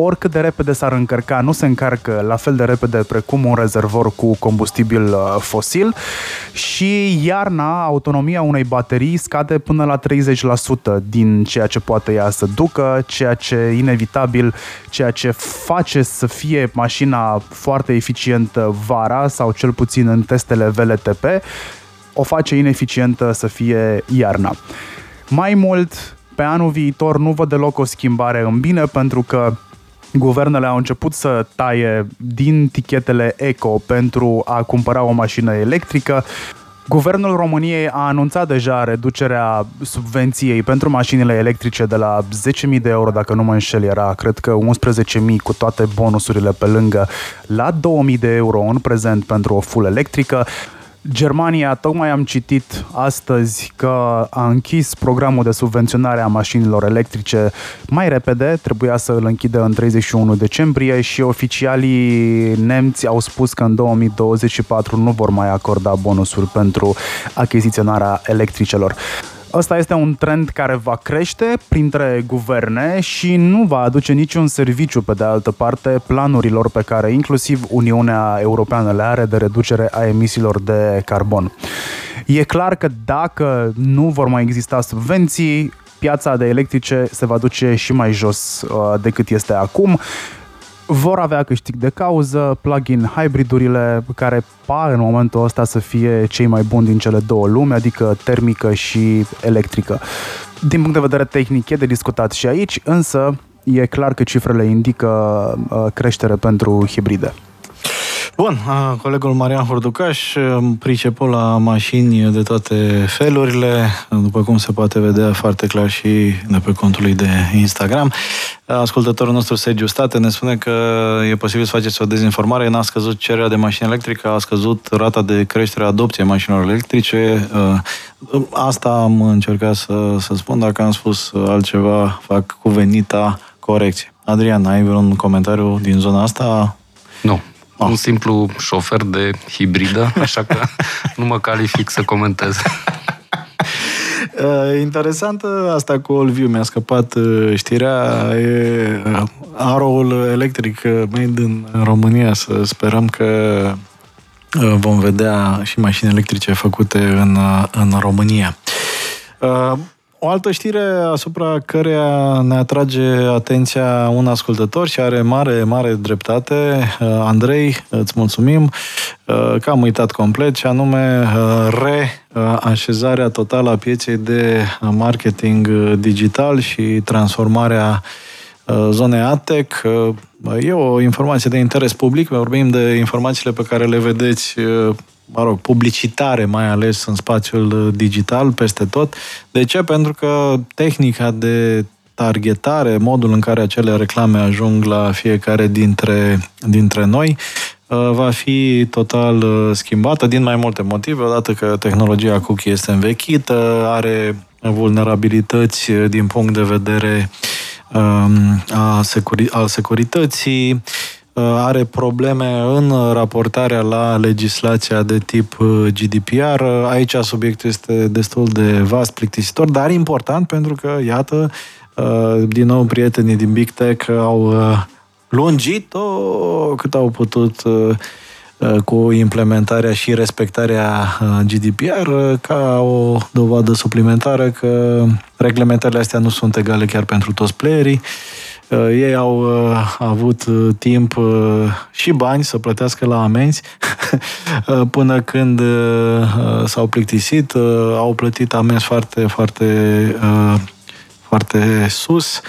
oricât de repede s-ar încărca, nu se încarcă la fel de repede precum un rezervor cu combustibil uh, fosil și iarna autonomia unei baterii scade până la 30% din ceea ce poate ea să ducă, ceea ce inevitabil, ceea ce face să fie mașina foarte eficientă vara sau cel puțin în testele VLTP, o face ineficientă să fie iarna. Mai mult, pe anul viitor nu văd deloc o schimbare în bine pentru că guvernele au început să taie din tichetele eco pentru a cumpăra o mașină electrică. Guvernul României a anunțat deja reducerea subvenției pentru mașinile electrice de la 10.000 de euro, dacă nu mă înșel, era cred că 11.000 cu toate bonusurile pe lângă, la 2.000 de euro în prezent pentru o full electrică. Germania, tocmai am citit astăzi că a închis programul de subvenționare a mașinilor electrice mai repede, trebuia să îl închidă în 31 decembrie și oficialii nemți au spus că în 2024 nu vor mai acorda bonusuri pentru achiziționarea electricelor. Ăsta este un trend care va crește printre guverne și nu va aduce niciun serviciu, pe de altă parte, planurilor pe care inclusiv Uniunea Europeană le are de reducere a emisiilor de carbon. E clar că dacă nu vor mai exista subvenții, piața de electrice se va duce și mai jos uh, decât este acum vor avea câștig de cauză plug-in hybridurile care par în momentul ăsta să fie cei mai buni din cele două lumi, adică termică și electrică. Din punct de vedere tehnic e de discutat și aici, însă e clar că cifrele indică uh, creștere pentru hibride. Bun, colegul Marian Horducaș, priceput la mașini de toate felurile, după cum se poate vedea foarte clar și de pe contul lui de Instagram. Ascultătorul nostru Sergiu State ne spune că e posibil să faceți o dezinformare, n-a scăzut cererea de mașini electrice, a scăzut rata de creștere a adopției mașinilor electrice. Asta am încercat să, să spun, dacă am spus altceva, fac cuvenita corecție. Adrian, ai vreun comentariu din zona asta? Nu. Oh. Un simplu șofer de hibridă, așa că nu mă calific să comentez. Uh, interesant asta cu Olviu, mi-a scăpat uh, știrea, e uh, aroul electric made în România, să sperăm că vom vedea și mașini electrice făcute în, în România. O altă știre asupra căreia ne atrage atenția un ascultător și are mare, mare dreptate. Uh, Andrei, îți mulțumim uh, că am uitat complet și anume uh, reașezarea totală a pieței de marketing digital și transformarea zonei ATEC. E o informație de interes public, vorbim de informațiile pe care le vedeți mă rog, publicitare, mai ales în spațiul uh, digital, peste tot. De ce? Pentru că tehnica de targetare, modul în care acele reclame ajung la fiecare dintre, dintre noi, uh, va fi total uh, schimbată din mai multe motive, odată că tehnologia cookie este învechită, are vulnerabilități din punct de vedere um, a securi- al securității, Uh, are probleme în raportarea la legislația de tip uh, GDPR. Aici subiectul este destul de vast, plictisitor, dar important pentru că, iată, uh, din nou prietenii din Big Tech au lungit-o cât au putut cu implementarea și respectarea GDPR ca o dovadă suplimentară că reglementările astea nu sunt egale chiar pentru toți playerii Uh, ei au uh, avut uh, timp și bani să plătească la amenzi până când s-au plictisit, au plătit amenzi foarte, foarte, foarte sus.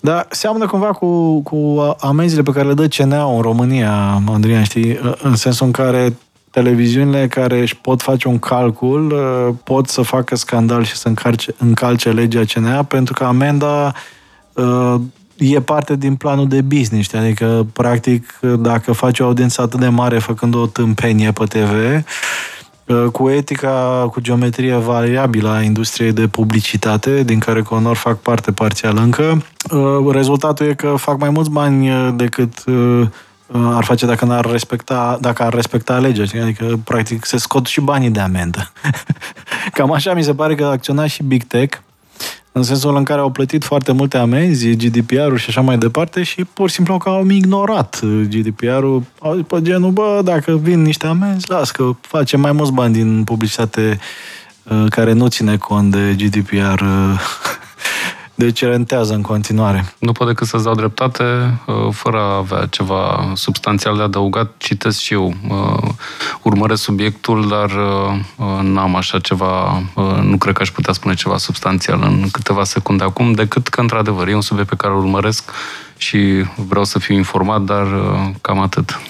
Dar seamănă cumva cu, cu amenziile pe care le dă CNA în România, Andrian, știi? În sensul în care televiziunile care își pot face un calcul pot să facă scandal și să încalce, încalce legea CNA pentru că amenda e parte din planul de business, știi? adică, practic, dacă faci o audiență atât de mare făcând o tâmpenie pe TV, uh, cu etica, cu geometria variabilă a industriei de publicitate, din care Conor fac parte parțial încă, uh, rezultatul e că fac mai mulți bani uh, decât ar face dacă, n-ar respecta, dacă ar respecta legea. Adică, practic, se scot și banii de amendă. Cam așa mi se pare că acționa și Big Tech, în sensul în care au plătit foarte multe amenzi, GDPR-ul și așa mai departe și pur și simplu că au ignorat GDPR-ul. Au zis pe genul, bă, dacă vin niște amenzi, las că facem mai mulți bani din publicitate uh, care nu ține cont de GDPR uh, deci rentează în continuare. Nu pot decât să-ți dau dreptate, uh, fără a avea ceva substanțial de adăugat, citesc și eu. Uh, urmăresc subiectul, dar uh, n-am așa ceva, nu cred că aș putea spune ceva substanțial în câteva secunde acum, decât că, într-adevăr, e un subiect pe care îl urmăresc și vreau să fiu informat, dar cam atât.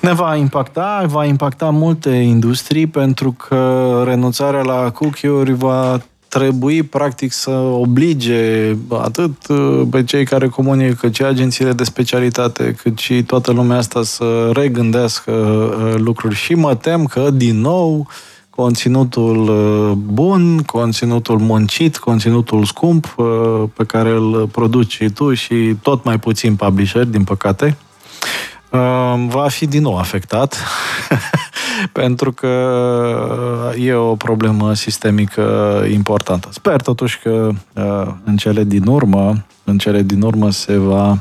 Ne va impacta, va impacta multe industrii pentru că renunțarea la cookie-uri va trebui practic să oblige atât uh, pe cei care comunică, cât și agențiile de specialitate, cât și toată lumea asta să regândească uh, lucruri. Și mă tem că, din nou, conținutul uh, bun, conținutul muncit, conținutul scump pe care îl produci și tu și tot mai puțin publisher, din păcate, va fi din nou afectat pentru că e o problemă sistemică importantă. Sper totuși că uh, în cele din urmă, în cele din urmă se va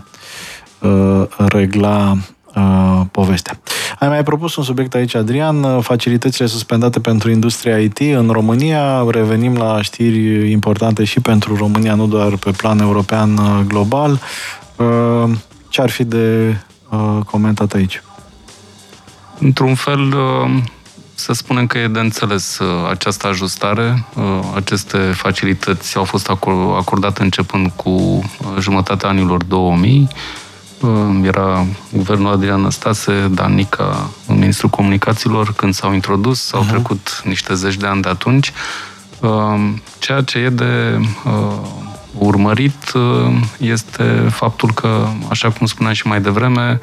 uh, regla uh, povestea. Ai mai propus un subiect aici, Adrian, facilitățile suspendate pentru industria IT în România. Revenim la știri importante și pentru România, nu doar pe plan european global. Ce ar fi de comentat aici? Într-un fel, uh, să spunem că e de înțeles uh, această ajustare. Uh, aceste facilități au fost acordate începând cu jumătatea anilor 2000. Era guvernul Adrian Năstase, Danica, ministrul comunicațiilor, când s-au introdus, s-au uh-huh. trecut niște zeci de ani de atunci. Ceea ce e de urmărit este faptul că, așa cum spuneam și mai devreme,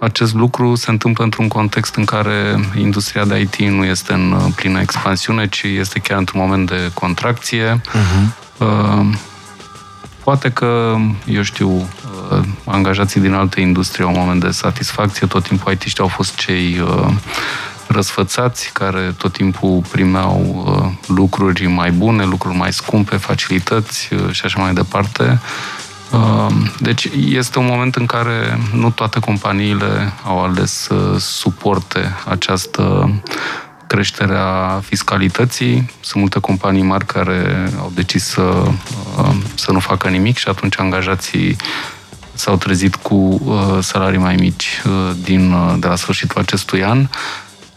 acest lucru se întâmplă într-un context în care industria de IT nu este în uh, plină expansiune, ci este chiar într-un moment de contracție. Uh-huh. Poate că, eu știu, uh, angajații din alte industrie au un moment de satisfacție, tot timpul it au fost cei uh, răsfățați, care tot timpul primeau lucruri mai bune, lucruri mai scumpe, facilități și așa mai departe. Um, deci este un moment în care nu toate companiile au ales să suporte această creștere a fiscalității. Sunt multe companii mari care au decis să, um, să nu facă nimic și atunci angajații s-au trezit cu uh, salarii mai mici uh, din, uh, de la sfârșitul acestui an.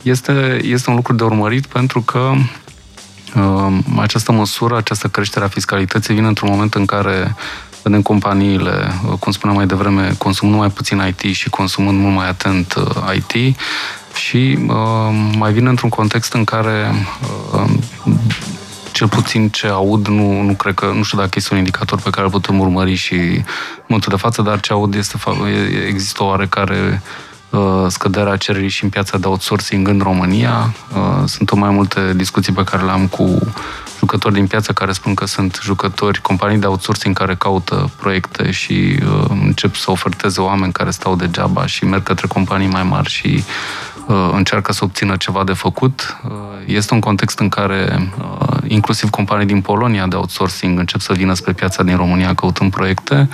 Este, este un lucru de urmărit pentru că um, această măsură, această creștere a fiscalității vine într-un moment în care vedem companiile, cum spuneam mai devreme, consumând mai puțin IT și consumând mult mai atent uh, IT și uh, mai vine într-un context în care uh, cel puțin ce aud, nu, nu cred că, nu știu dacă este un indicator pe care îl putem urmări și în momentul de față, dar ce aud este, există o oarecare uh, scăderea cererii și în piața de outsourcing în România. Uh, sunt mai multe discuții pe care le-am cu jucători din piață care spun că sunt jucători, companii de outsourcing care caută proiecte și uh, încep să oferteze oameni care stau degeaba și merg către companii mai mari și uh, încearcă să obțină ceva de făcut. Uh, este un context în care uh, inclusiv companii din Polonia de outsourcing încep să vină spre piața din România căutând proiecte,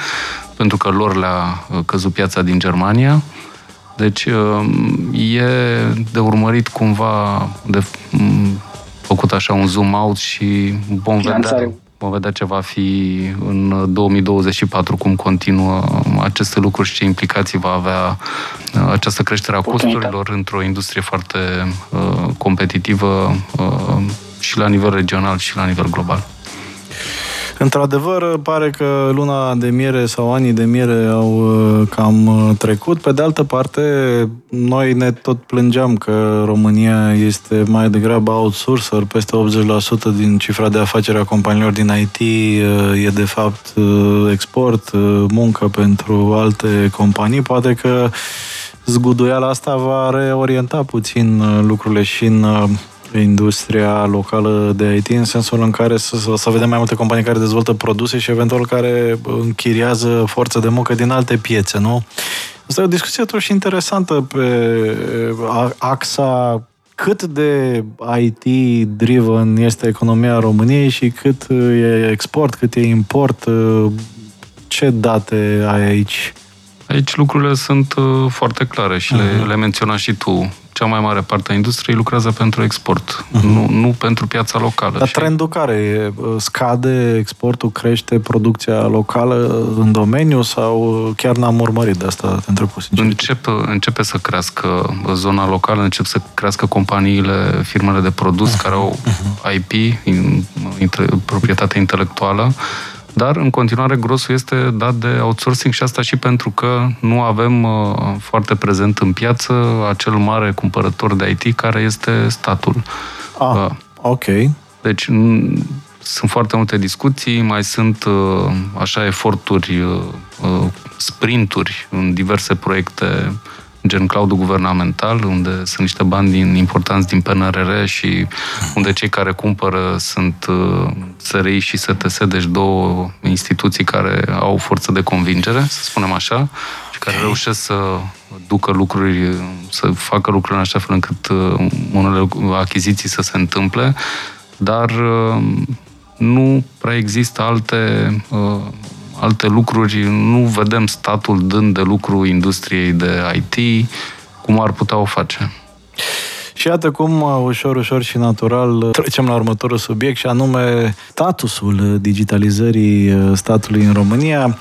pentru că lor le-a uh, căzut piața din Germania. Deci uh, e de urmărit cumva de făcut așa un zoom out și vom vedea, vom vedea ce va fi în 2024, cum continuă. Aceste lucruri și ce implicații va avea uh, această creștere a costurilor într-o industrie foarte uh, competitivă uh, și la nivel regional și la nivel global. Într-adevăr, pare că luna de miere sau anii de miere au uh, cam uh, trecut. Pe de altă parte, noi ne tot plângeam că România este mai degrabă outsourcer. Peste 80% din cifra de afaceri a companiilor din IT uh, e de fapt export, muncă pentru alte companii. Poate că zguduiala asta va reorienta puțin lucrurile și în industria locală de IT, în sensul în care să, să vedem mai multe companii care dezvoltă produse și eventual care închiriază forță de muncă din alte piețe, nu? Asta e o discuție totuși interesantă pe axa cât de IT-driven este economia României și cât e export, cât e import, ce date ai aici? Aici lucrurile sunt foarte clare și uh-huh. le, mhm. le menționa și tu cea mai mare parte a industriei lucrează pentru export, uh-huh. nu, nu pentru piața locală. Dar și... trendul care e? Scade exportul, crește producția locală în domeniu sau chiar n-am urmărit de asta, te întreb Încep, începe să crească zona locală, încep să crească companiile, firmele de produs uh-huh. care au uh-huh. IP, in, proprietate intelectuală, dar în continuare grosul este dat de outsourcing și asta și pentru că nu avem uh, foarte prezent în piață acel mare cumpărător de IT care este statul. Ah, uh, ok. Deci sunt foarte multe discuții, mai sunt uh, așa eforturi, sprinturi în diverse proiecte gen cloud guvernamental, unde sunt niște bani din, importanți din PNRR și unde cei care cumpără sunt uh, SRI și STS, deci două instituții care au forță de convingere, să spunem așa, și care reușesc să ducă lucruri, să facă lucruri în așa fel încât uh, unele achiziții să se întâmple, dar uh, nu prea există alte alte lucruri, nu vedem statul dând de lucru industriei de IT, cum ar putea o face. Și iată cum, uh, ușor, ușor și natural, uh, trecem la următorul subiect și anume statusul digitalizării uh, statului în România.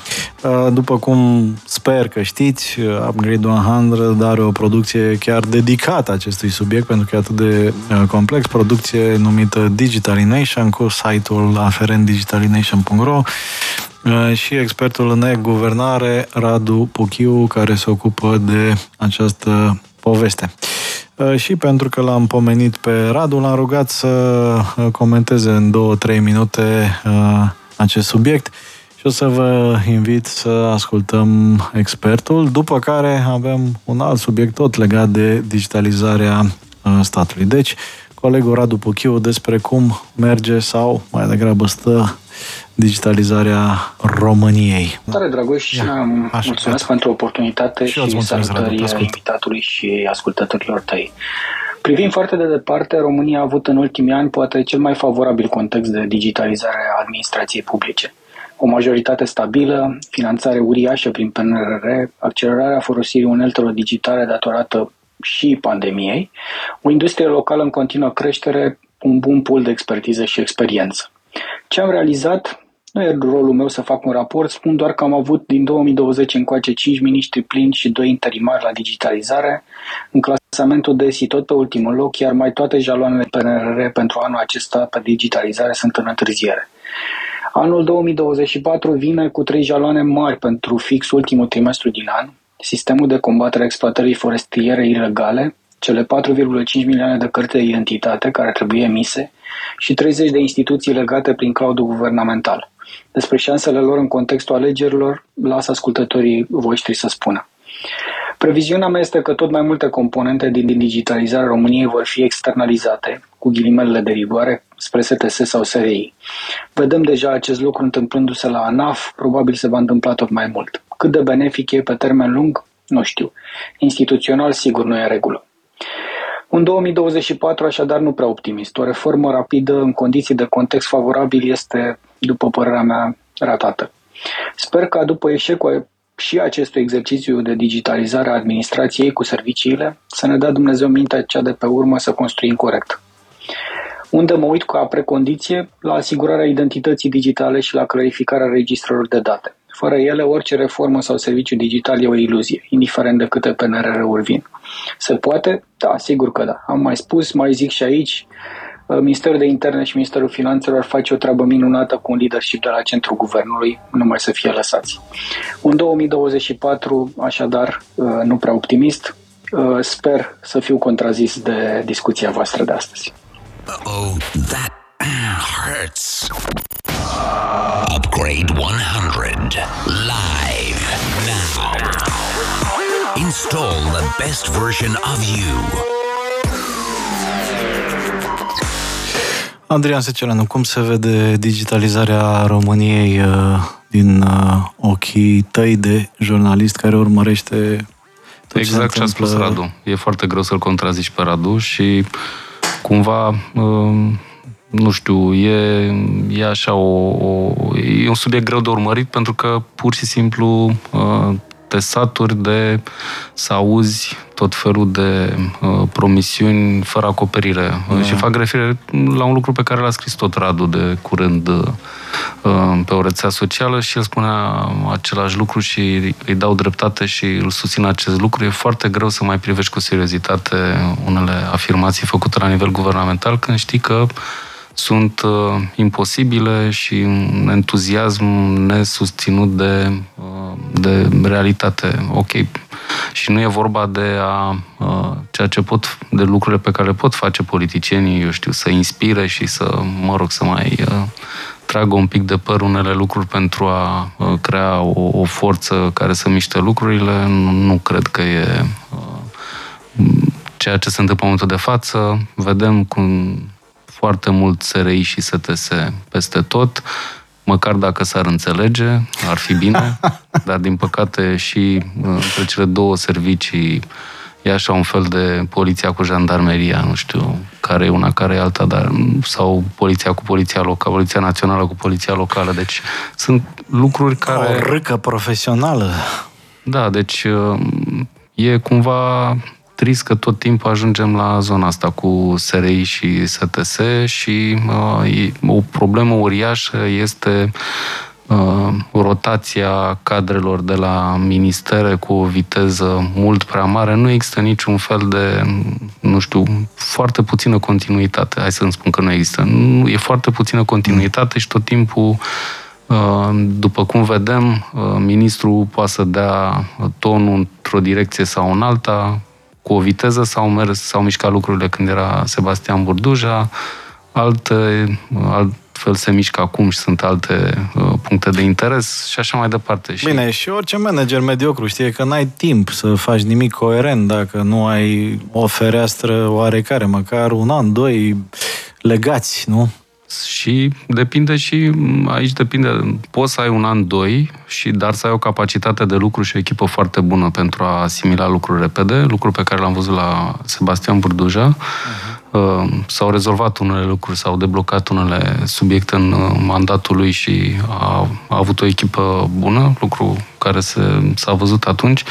După cum sper că știți, Upgrade 100 are o producție chiar dedicată acestui subiect, pentru că e atât de complex, producție numită Digitalination cu site-ul aferent digitalination.ro și expertul în e-guvernare, Radu Puchiu, care se ocupă de această poveste. Și pentru că l-am pomenit pe Radu, l-am rugat să comenteze în două-trei minute acest subiect și o să vă invit să ascultăm expertul, după care avem un alt subiect tot legat de digitalizarea statului. Deci, colegul Radu Puchiu despre cum merge sau mai degrabă stă digitalizarea României. Tare, Dragoș, Ia, așa, mulțumesc gata. pentru oportunitate și, și salutări invitatului și ascultătorilor tăi. Privind foarte de departe, România a avut în ultimii ani poate cel mai favorabil context de digitalizare a administrației publice. O majoritate stabilă, finanțare uriașă prin PNRR, accelerarea folosirii uneltelor digitale datorată și pandemiei, o industrie locală în continuă creștere, un bun pool de expertiză și experiență. Ce am realizat nu e rolul meu să fac un raport, spun doar că am avut din 2020 încoace 5 miniștri plini și 2 interimari la digitalizare, în clasamentul DESI tot pe ultimul loc, iar mai toate jaloanele PNRR pentru anul acesta pe digitalizare sunt în întârziere. Anul 2024 vine cu trei jaloane mari pentru fix ultimul trimestru din an, sistemul de combatere a exploatării forestiere ilegale, cele 4,5 milioane de cărți de identitate care trebuie emise și 30 de instituții legate prin cloudul guvernamental. Despre șansele lor în contextul alegerilor, las ascultătorii voștri să spună. Previziunea mea este că tot mai multe componente din digitalizarea României vor fi externalizate, cu ghilimelele de rigoare, spre STS sau SRI. Vedem deja acest lucru întâmplându-se la ANAF, probabil se va întâmpla tot mai mult. Cât de benefic e pe termen lung, nu știu. Instituțional, sigur, nu e regulă. Un 2024 așadar nu prea optimist. O reformă rapidă în condiții de context favorabil este, după părerea mea, ratată. Sper ca după eșecul și acestui exercițiu de digitalizare a administrației cu serviciile, să ne dea Dumnezeu mintea cea de pe urmă să construim corect. Unde mă uit ca precondiție la asigurarea identității digitale și la clarificarea registrelor de date. Fără ele, orice reformă sau serviciu digital e o iluzie, indiferent de câte PNRR-uri vin. Se poate? Da, sigur că da. Am mai spus, mai zic și aici, uh, Ministerul de Interne și Ministerul Finanțelor face o treabă minunată cu un leadership de la centrul guvernului, numai să fie lăsați. Un 2024, așadar, uh, nu prea optimist, uh, sper să fiu contrazis de discuția voastră de astăzi. Oh, that hurts. Upgrade 100. Live now. Install the best version of you. Adrian Secereanu, cum se vede digitalizarea României uh, din uh, ochii tăi de jurnalist care urmărește tot exact ce, ce a spus Radu. E foarte greu să-l contrazici pe Radu și cumva uh, nu știu, e, e așa o, o, e un subiect greu de urmărit pentru că pur și simplu uh, te saturi de să auzi tot felul de uh, promisiuni fără acoperire. Da. Și fac referire la un lucru pe care l-a scris tot Radu de curând uh, pe o rețea socială și el spunea același lucru și îi dau dreptate și îl susțin acest lucru. E foarte greu să mai privești cu seriozitate unele afirmații făcute la nivel guvernamental când știi că sunt uh, imposibile și un entuziasm nesusținut de, uh, de realitate. Ok. Și nu e vorba de a uh, ceea ce pot, de lucrurile pe care le pot face politicienii, eu știu, să inspire și să, mă rog, să mai uh, tragă un pic de păr unele lucruri pentru a uh, crea o, o forță care să miște lucrurile. Nu, nu cred că e uh, ceea ce se întâmplă în momentul de față. Vedem cum foarte mult SRI și STS peste tot, măcar dacă s-ar înțelege, ar fi bine, dar din păcate și uh, între cele două servicii e așa un fel de poliția cu jandarmeria, nu știu care e una, care e alta, dar, sau poliția cu poliția locală, poliția națională cu poliția locală. Deci sunt lucruri care... O râcă profesională. Da, deci uh, e cumva trist că tot timpul ajungem la zona asta cu SRI și STS și uh, o problemă uriașă este uh, rotația cadrelor de la ministere cu o viteză mult prea mare. Nu există niciun fel de, nu știu, foarte puțină continuitate. Hai să-mi spun că nu există. Nu, e foarte puțină continuitate și tot timpul uh, după cum vedem, uh, ministrul poate să dea tonul într-o direcție sau în alta, cu o viteză s-au mers, s-au mișcat lucrurile când era Sebastian Burduja, alte, altfel se mișcă acum și sunt alte uh, puncte de interes și așa mai departe. Bine, și orice manager mediocru știe că n-ai timp să faci nimic coerent dacă nu ai o fereastră oarecare, măcar un an, doi legați, nu? Și depinde și, aici depinde, poți să ai un an, doi, și dar să ai o capacitate de lucru și o echipă foarte bună pentru a asimila lucruri repede, lucruri pe care l-am văzut la Sebastian Burduja. Uh-huh. S-au rezolvat unele lucruri, s-au deblocat unele subiecte în uh, mandatul lui și a, a avut o echipă bună, lucru care se, s-a văzut atunci,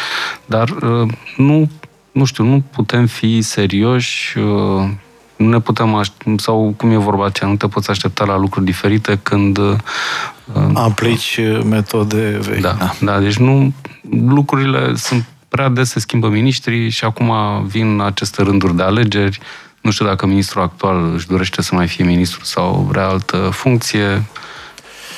dar uh, nu, nu știu, nu putem fi serioși uh, nu ne putem aștepta, sau cum e vorba aceea, nu te poți aștepta la lucruri diferite când... Uh, Aplici metode vechi. Da, da, da, deci nu, lucrurile sunt prea des se schimbă miniștrii și acum vin aceste rânduri de alegeri. Nu știu dacă ministrul actual își dorește să mai fie ministru sau vrea altă funcție.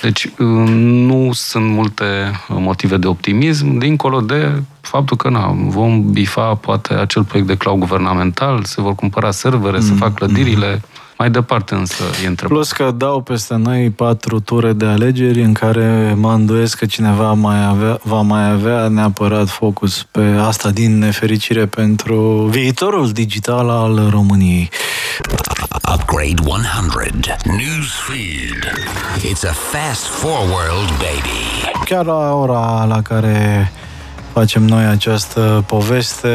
Deci uh, nu sunt multe motive de optimism, dincolo de faptul că na, vom bifa poate acel proiect de cloud guvernamental, se vor cumpăra servere, mm. se fac clădirile, mai departe însă e întrebarea. Plus că dau peste noi patru ture de alegeri în care mă îndoiesc că cineva mai avea, va mai avea neapărat focus pe asta din nefericire pentru viitorul digital al României. Upgrade 100 Newsfeed. It's a fast forward, baby. Chiar la ora la care facem noi această poveste,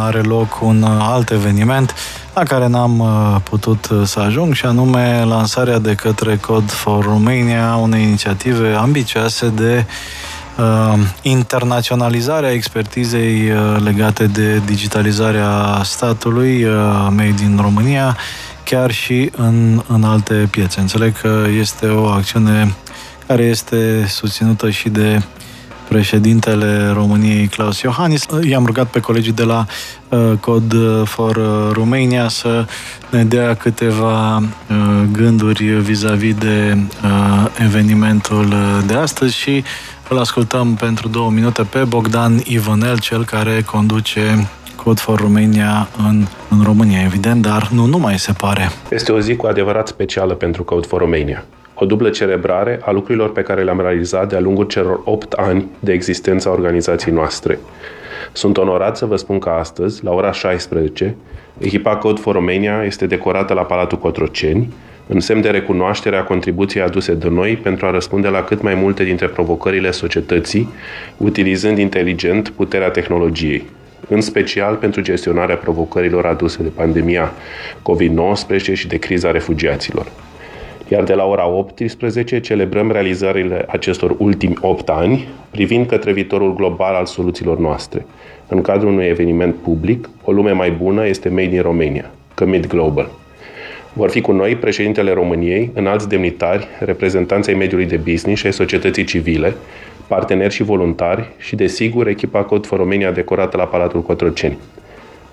are loc un alt eveniment la care n-am uh, putut uh, să ajung și anume lansarea de către Code for Romania unei inițiative ambicioase de uh, internaționalizarea expertizei uh, legate de digitalizarea statului uh, made in România chiar și în, în alte piețe. Înțeleg că este o acțiune care este susținută și de președintele României, Claus Iohannis. I-am rugat pe colegii de la uh, Code for Romania să ne dea câteva uh, gânduri vis-a-vis de uh, evenimentul de astăzi și îl ascultăm pentru două minute pe Bogdan Ivonel, cel care conduce Code for Romania în, în România, evident, dar nu numai se pare. Este o zi cu adevărat specială pentru Code for Romania o dublă celebrare a lucrurilor pe care le-am realizat de-a lungul celor 8 ani de existență a organizației noastre. Sunt onorat să vă spun că astăzi, la ora 16, echipa Code for Romania este decorată la Palatul Cotroceni, în semn de recunoaștere a contribuției aduse de noi pentru a răspunde la cât mai multe dintre provocările societății, utilizând inteligent puterea tehnologiei. în special pentru gestionarea provocărilor aduse de pandemia COVID-19 și de criza refugiaților. Iar de la ora 18 celebrăm realizările acestor ultimi 8 ani, privind către viitorul global al soluțiilor noastre. În cadrul unui eveniment public, o lume mai bună este Made in Romania, Commit Global. Vor fi cu noi președintele României, înalți demnitari, reprezentanții mediului de business și ai societății civile, parteneri și voluntari și, desigur, echipa Code for Romania decorată la Palatul Cotroceni.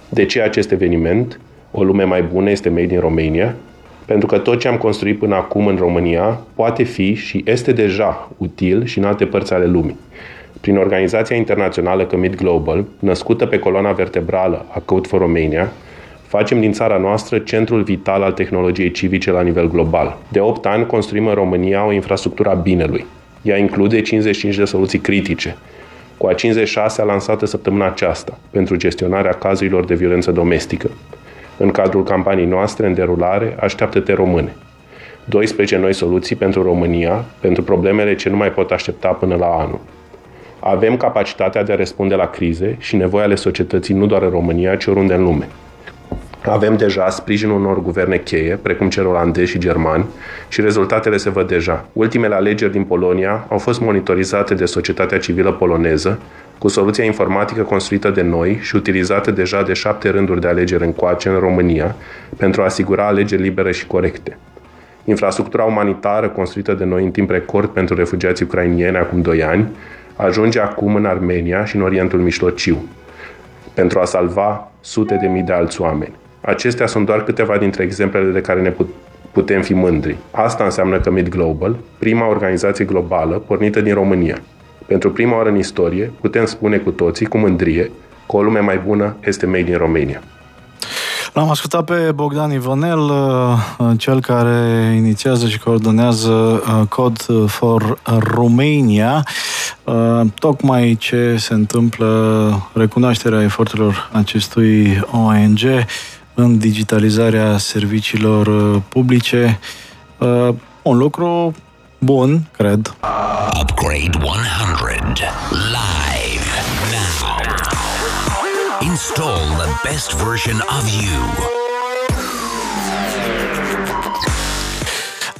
De ce acest eveniment? O lume mai bună este Made in Romania, pentru că tot ce am construit până acum în România poate fi și este deja util și în alte părți ale lumii. Prin organizația internațională Commit Global, născută pe coloana vertebrală a Code for Romania, facem din țara noastră centrul vital al tehnologiei civice la nivel global. De 8 ani construim în România o infrastructură a binelui. Ea include 55 de soluții critice, cu a 56 a lansată săptămâna aceasta pentru gestionarea cazurilor de violență domestică. În cadrul campaniei noastre în derulare, așteaptă-te române. 12 noi soluții pentru România, pentru problemele ce nu mai pot aștepta până la anul. Avem capacitatea de a răspunde la crize și nevoia ale societății nu doar în România, ci oriunde în lume. Avem deja sprijinul unor guverne cheie, precum cel olandez și germani, și rezultatele se văd deja. Ultimele alegeri din Polonia au fost monitorizate de societatea civilă poloneză, cu soluția informatică construită de noi și utilizată deja de șapte rânduri de alegeri încoace în România, pentru a asigura alegeri libere și corecte. Infrastructura umanitară construită de noi în timp record pentru refugiații ucrainieni acum 2 ani, ajunge acum în Armenia și în Orientul Mijlociu, pentru a salva sute de mii de alți oameni. Acestea sunt doar câteva dintre exemplele de care ne putem fi mândri. Asta înseamnă că Mid Global, prima organizație globală pornită din România. Pentru prima oară în istorie, putem spune cu toții, cu mândrie, că o lume mai bună este made in Romania. L-am ascultat pe Bogdan Ivonel, uh, cel care inițiază și coordonează uh, Code for Romania. Uh, tocmai ce se întâmplă, recunoașterea eforturilor acestui ONG în digitalizarea serviciilor uh, publice. Uh, un lucru bun, cred. Upgrade 100 live now. Install the best version of you.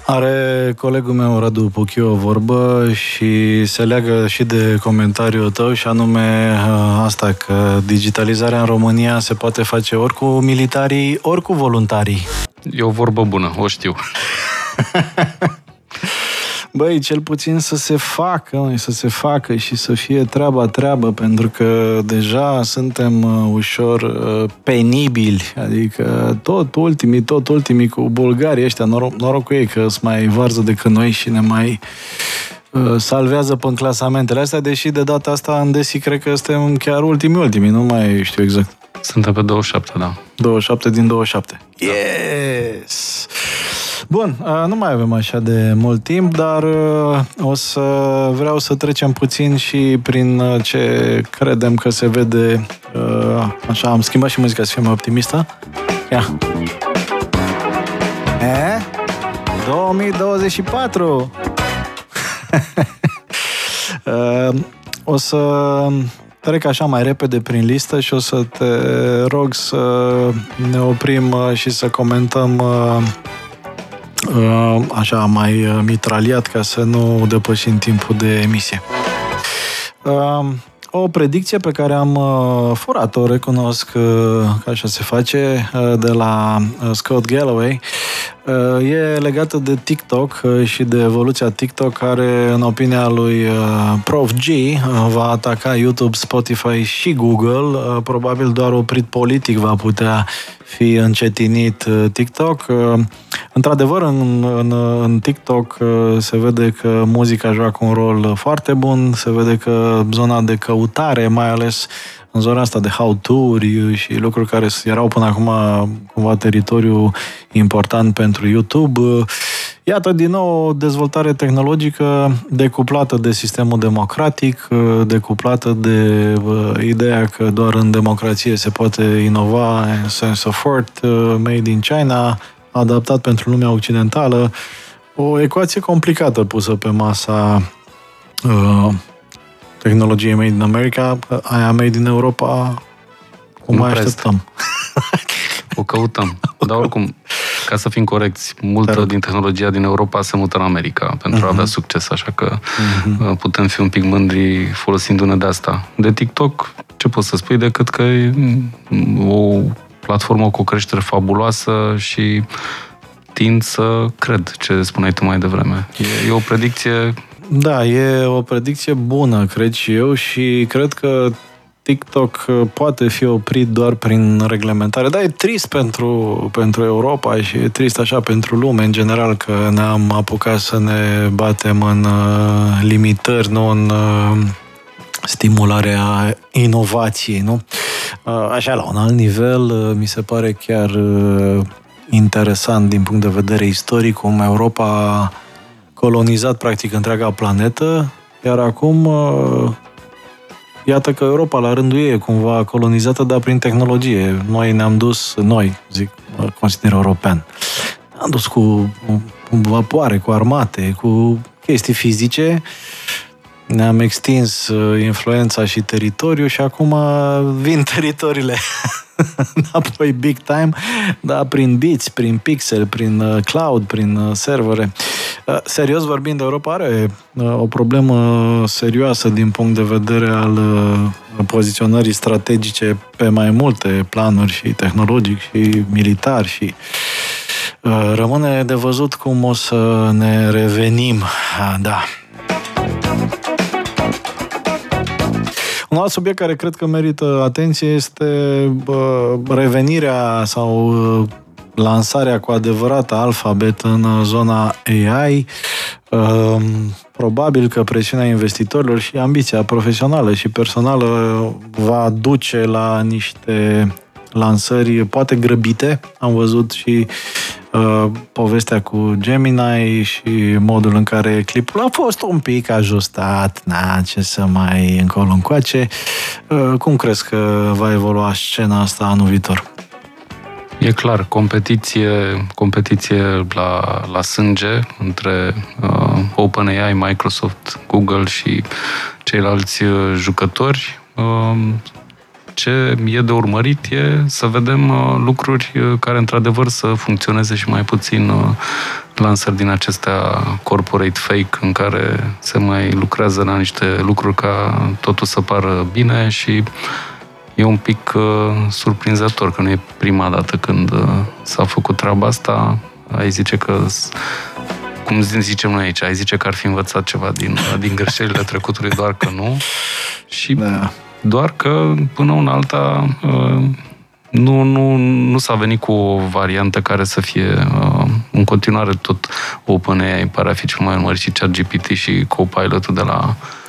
Are colegul meu, Radu Puchiu, o vorbă și se leagă și de comentariul tău și anume uh, asta, că digitalizarea în România se poate face ori cu militarii, ori cu voluntarii. E o vorbă bună, o știu. băi, cel puțin să se facă, să se facă și să fie treaba treabă, pentru că deja suntem uh, ușor uh, penibili, adică tot ultimii, tot ultimii cu bulgarii ăștia, noroc, noroc cu ei că sunt mai varză decât noi și ne mai uh, salvează pe clasamentele astea, deși de data asta în Desi cred că suntem chiar ultimii ultimii, nu mai știu exact. Suntem pe 27, da. 27 din 27. Yes! Bun, uh, nu mai avem așa de mult timp, dar uh, o să vreau să trecem puțin și prin uh, ce credem că se vede. Așa, am schimbat și muzica să fie mai optimistă. Ia. E? 2024! o să trec așa mai repede prin listă și o să te rog să ne oprim și să comentăm Uh, așa mai uh, mitraliat ca să nu depășim timpul de emisie. Uh, o predicție pe care am furat-o, recunosc că așa se face, de la Scott Galloway, e legată de TikTok și de evoluția TikTok care, în opinia lui Prof. G, va ataca YouTube, Spotify și Google. Probabil doar oprit politic va putea fi încetinit uh, TikTok. Uh, într-adevăr, în, în, în TikTok uh, se vede că muzica joacă un rol foarte bun, se vede că zona de căutare, mai ales în zona asta de how-to-uri și lucruri care erau până acum cumva teritoriu important pentru YouTube. Iată, din nou, o dezvoltare tehnologică decuplată de sistemul democratic, decuplată de uh, ideea că doar în democrație se poate inova în sense of worth, uh, made in China, adaptat pentru lumea occidentală. O ecuație complicată pusă pe masa uh, tehnologie made in America, aia made in Europa O mai așteptăm. o căutăm. Dar oricum, ca să fim corecți, multă din tehnologia din Europa se mută în America pentru uh-huh. a avea mhm. succes, așa că uh-huh. putem fi un pic mândri folosindu-ne de asta. De TikTok, ce pot să spui decât că e o platformă cu o creștere fabuloasă și tind să cred ce spuneai tu mai devreme. E, e o predicție da, e o predicție bună, cred și eu, și cred că TikTok uh, poate fi oprit doar prin reglementare. Da, e trist pentru, pentru Europa și e trist așa pentru lume în general că ne-am apucat să ne batem în uh, limitări, nu în uh, stimularea inovației, nu? Uh, așa, la un alt nivel, uh, mi se pare chiar uh, interesant din punct de vedere istoric cum Europa a colonizat practic întreaga planetă, iar acum iată că Europa la rândul ei e cumva colonizată, dar prin tehnologie. Noi ne-am dus, noi, zic, consider european, am dus cu, cu vapoare, cu armate, cu chestii fizice, ne-am extins uh, influența și teritoriul și acum vin teritoriile înapoi big time, da, prin bits, prin pixel, prin uh, cloud, prin uh, servere. Serios vorbind, Europa are o problemă serioasă din punct de vedere al poziționării strategice pe mai multe planuri și tehnologic și militar și rămâne de văzut cum o să ne revenim. Da. Un alt subiect care cred că merită atenție este bă, revenirea sau uh, lansarea cu adevărat alfabet în zona AI. Um, probabil că presiunea investitorilor și ambiția profesională și personală va duce la niște lansări poate grăbite. Am văzut și uh, povestea cu Gemini și modul în care clipul a fost un pic ajustat, na, ce să mai încolo încoace. Uh, cum crezi că va evolua scena asta anul viitor? E clar, competiție, competiție la, la sânge între uh, OpenAI, Microsoft, Google și ceilalți uh, jucători. Uh, ce e de urmărit e să vedem uh, lucruri uh, care într-adevăr să funcționeze și mai puțin uh, lansări din acestea corporate fake în care se mai lucrează la niște lucruri ca totul să pară bine și e un pic surprinzător că nu e prima dată când s-a făcut treaba asta. Ai zice că cum zicem noi aici, ai zice că ar fi învățat ceva din, din greșelile trecutului, doar că nu. Și da. Doar că, până una alta, uh, nu, nu, nu s-a venit cu o variantă care să fie uh, în continuare tot OpenAI pare a fi cel mai urmărit și ChatGPT și Copilot-ul de la Uh,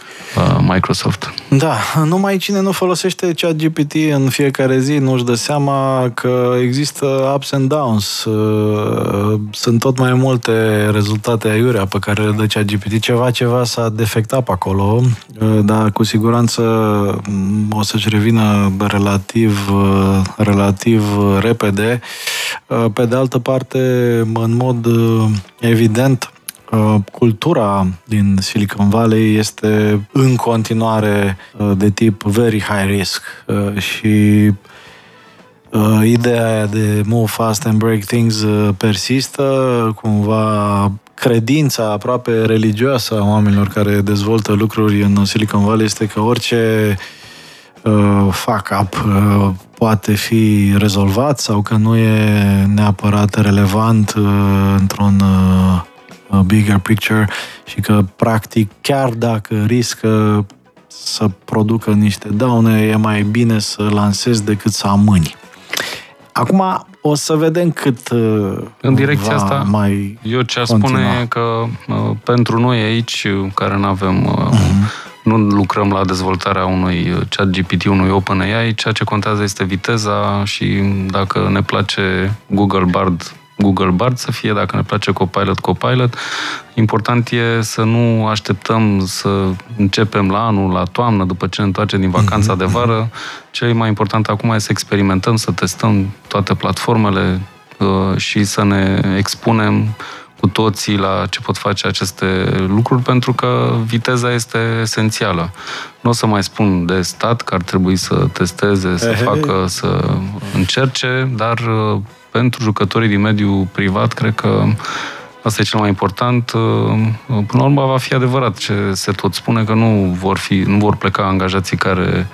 Microsoft. Da, numai cine nu folosește ChatGPT în fiecare zi nu-și dă seama că există ups and downs. Uh, sunt tot mai multe rezultate aiurea pe care le dă ChatGPT. Ceva, ceva s-a defectat pe acolo, uh, dar cu siguranță mm, o să-și revină relativ, relativ repede. Pe de altă parte, în mod evident, Uh, cultura din Silicon Valley este în continuare uh, de tip very high risk. Uh, și ideea de move fast and break things persistă, cumva credința aproape religioasă a oamenilor care dezvoltă lucruri în Silicon Valley este că orice uh, fuck up uh, poate fi rezolvat sau că nu e neapărat relevant uh, într-un uh, bigger picture și că, practic, chiar dacă riscă să producă niște daune, e mai bine să lansezi decât să amâni. Acum o să vedem cât uh, În direcția asta, mai eu ce aș spune e că uh, pentru noi aici, care nu avem uh-huh. nu lucrăm la dezvoltarea unui chat GPT, unui OpenAI, ceea ce contează este viteza și dacă ne place Google Bard Google Bard să fie, dacă ne place Copilot, Copilot. Important e să nu așteptăm să începem la anul, la toamnă, după ce ne întoarcem din vacanța mm-hmm. de vară. Cel mai important acum e să experimentăm, să testăm toate platformele uh, și să ne expunem cu cu toții la ce pot face aceste lucruri, pentru că viteza este esențială. Nu o să mai spun de stat că ar trebui să testeze, să facă, să încerce, dar uh, pentru jucătorii din mediul privat, cred că Asta e cel mai important. Uh, până la urmă va fi adevărat ce se tot spune, că nu vor, fi, nu vor pleca angajații care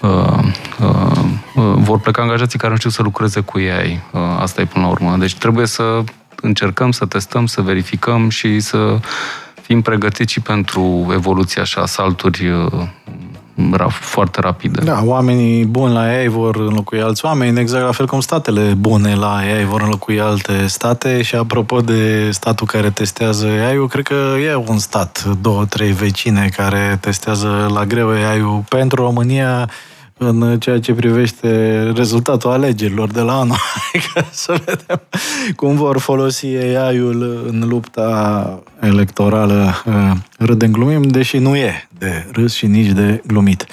uh, uh, uh, vor pleca angajații care nu știu să lucreze cu ei. Uh, asta e până la urmă. Deci trebuie să încercăm să testăm, să verificăm și să fim pregătiți și pentru evoluția așa, salturi uh, foarte rapide. Da, oamenii buni la ei vor înlocui alți oameni, exact la fel cum statele bune la ei vor înlocui alte state și apropo de statul care testează AI, eu cred că e un stat, două, trei vecine care testează la greu AI-ul pentru România în ceea ce privește rezultatul alegerilor de la anul. Adică să vedem cum vor folosi AI-ul în lupta electorală. Râdem glumim, deși nu e de râs și nici de glumit.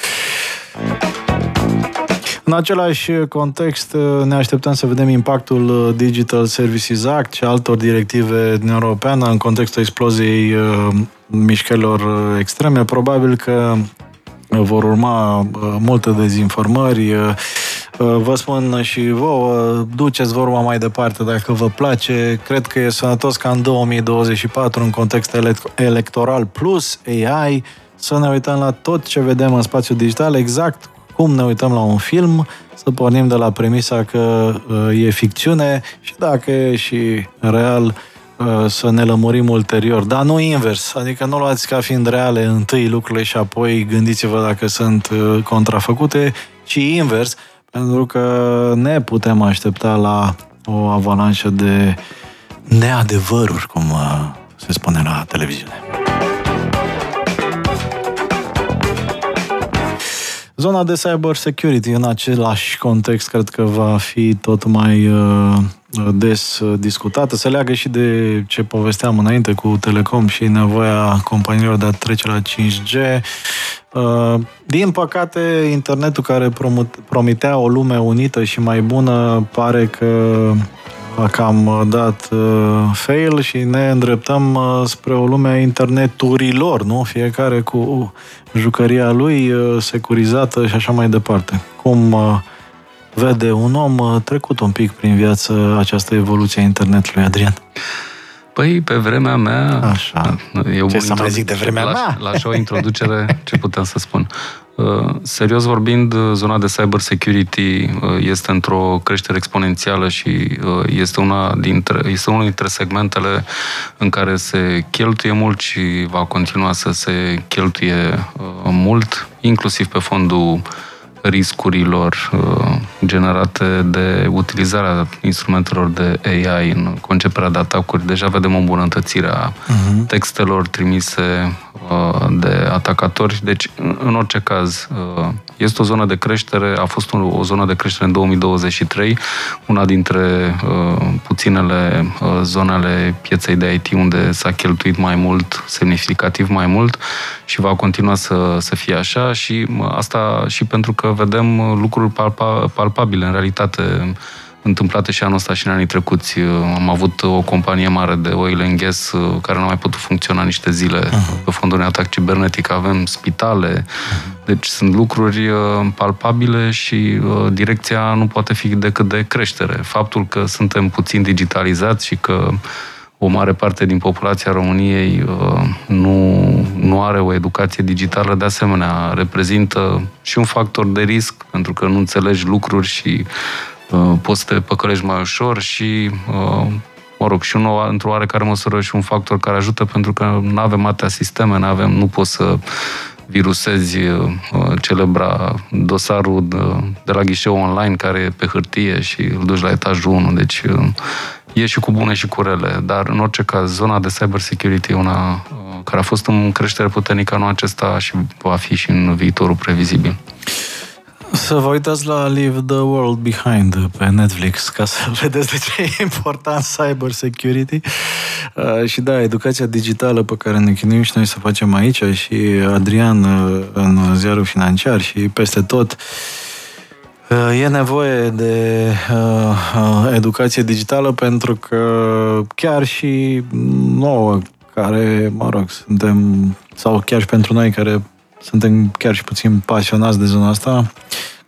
În același context, ne așteptăm să vedem impactul Digital Services Act și altor directive din Europeană în contextul exploziei uh, mișcărilor extreme. Probabil că vor urma uh, multe dezinformări. Uh, uh, vă spun și vouă, duceți vorba mai departe dacă vă place. Cred că e sănătos ca în 2024, în context electoral plus AI, să ne uităm la tot ce vedem în spațiul digital, exact cum ne uităm la un film, să pornim de la premisa că e ficțiune și dacă e și real, Uh, să ne lămurim ulterior, dar nu invers, adică nu luați ca fiind reale întâi lucrurile și apoi gândiți-vă dacă sunt uh, contrafăcute, ci invers, pentru că ne putem aștepta la o avalanșă de neadevăruri, cum uh, se spune la televiziune. Zona de cyber security în același context cred că va fi tot mai uh, des discutată. Se leagă și de ce povesteam înainte cu Telecom și nevoia companiilor de a trece la 5G. Uh, din păcate, internetul care promitea o lume unită și mai bună pare că a cam dat uh, fail și ne îndreptăm spre o lume a interneturilor, nu? Fiecare cu jucăria lui securizată și așa mai departe. Cum vede un om uh, trecut un pic prin viață această evoluție a internetului, Adrian? Păi, pe vremea mea... Așa. Eu ce să mai zic de vremea la, mea? La așa o introducere, ce putem să spun? Uh, serios vorbind, zona de cyber security uh, este într-o creștere exponențială și este, una dintre, este unul dintre segmentele în care se cheltuie mult și va continua să se cheltuie mult, inclusiv pe fondul riscurilor uh, generate de utilizarea instrumentelor de AI în conceperea de atacuri. Deja vedem o îmbunătățire a uh-huh. textelor trimise uh, de atacatori. Deci, în orice caz, uh, este o zonă de creștere, a fost o, zonă de creștere în 2023, una dintre puținele zonele pieței de IT unde s-a cheltuit mai mult, semnificativ mai mult și va continua să, să fie așa și asta și pentru că vedem lucruri palpa, palpabile în realitate întâmplate și anul ăsta și în anii trecuți. Am avut o companie mare de oil and gas uh, care nu a mai putut funcționa niște zile uh-huh. pe fondul unui atac cibernetic. Avem spitale. Uh-huh. Deci sunt lucruri uh, palpabile și uh, direcția nu poate fi decât de creștere. Faptul că suntem puțin digitalizați și că o mare parte din populația României uh, nu, nu are o educație digitală, de asemenea, reprezintă și un factor de risc, pentru că nu înțelegi lucruri și uh, poți să te păcălești mai ușor și, uh, mă rog, și un, într-o oarecare măsură și un factor care ajută, pentru că nu avem atâtea sisteme, nu avem, nu poți să virusezi uh, celebra dosarul de, de la ghișeu online care e pe hârtie și îl duci la etajul 1. Deci uh, e și cu bune și cu rele, dar în orice caz, zona de cyber security e una uh, care a fost în creștere puternică anul acesta și va fi și în viitorul previzibil. Să vă uitați la Leave the World Behind pe Netflix ca să vedeți de ce e important cyber security. Uh, și da, educația digitală pe care ne chinuim și noi să facem aici și Adrian uh, în ziarul financiar și peste tot E nevoie de uh, educație digitală pentru că chiar și nouă, care, mă rog, suntem, sau chiar și pentru noi care suntem chiar și puțin pasionați de zona asta,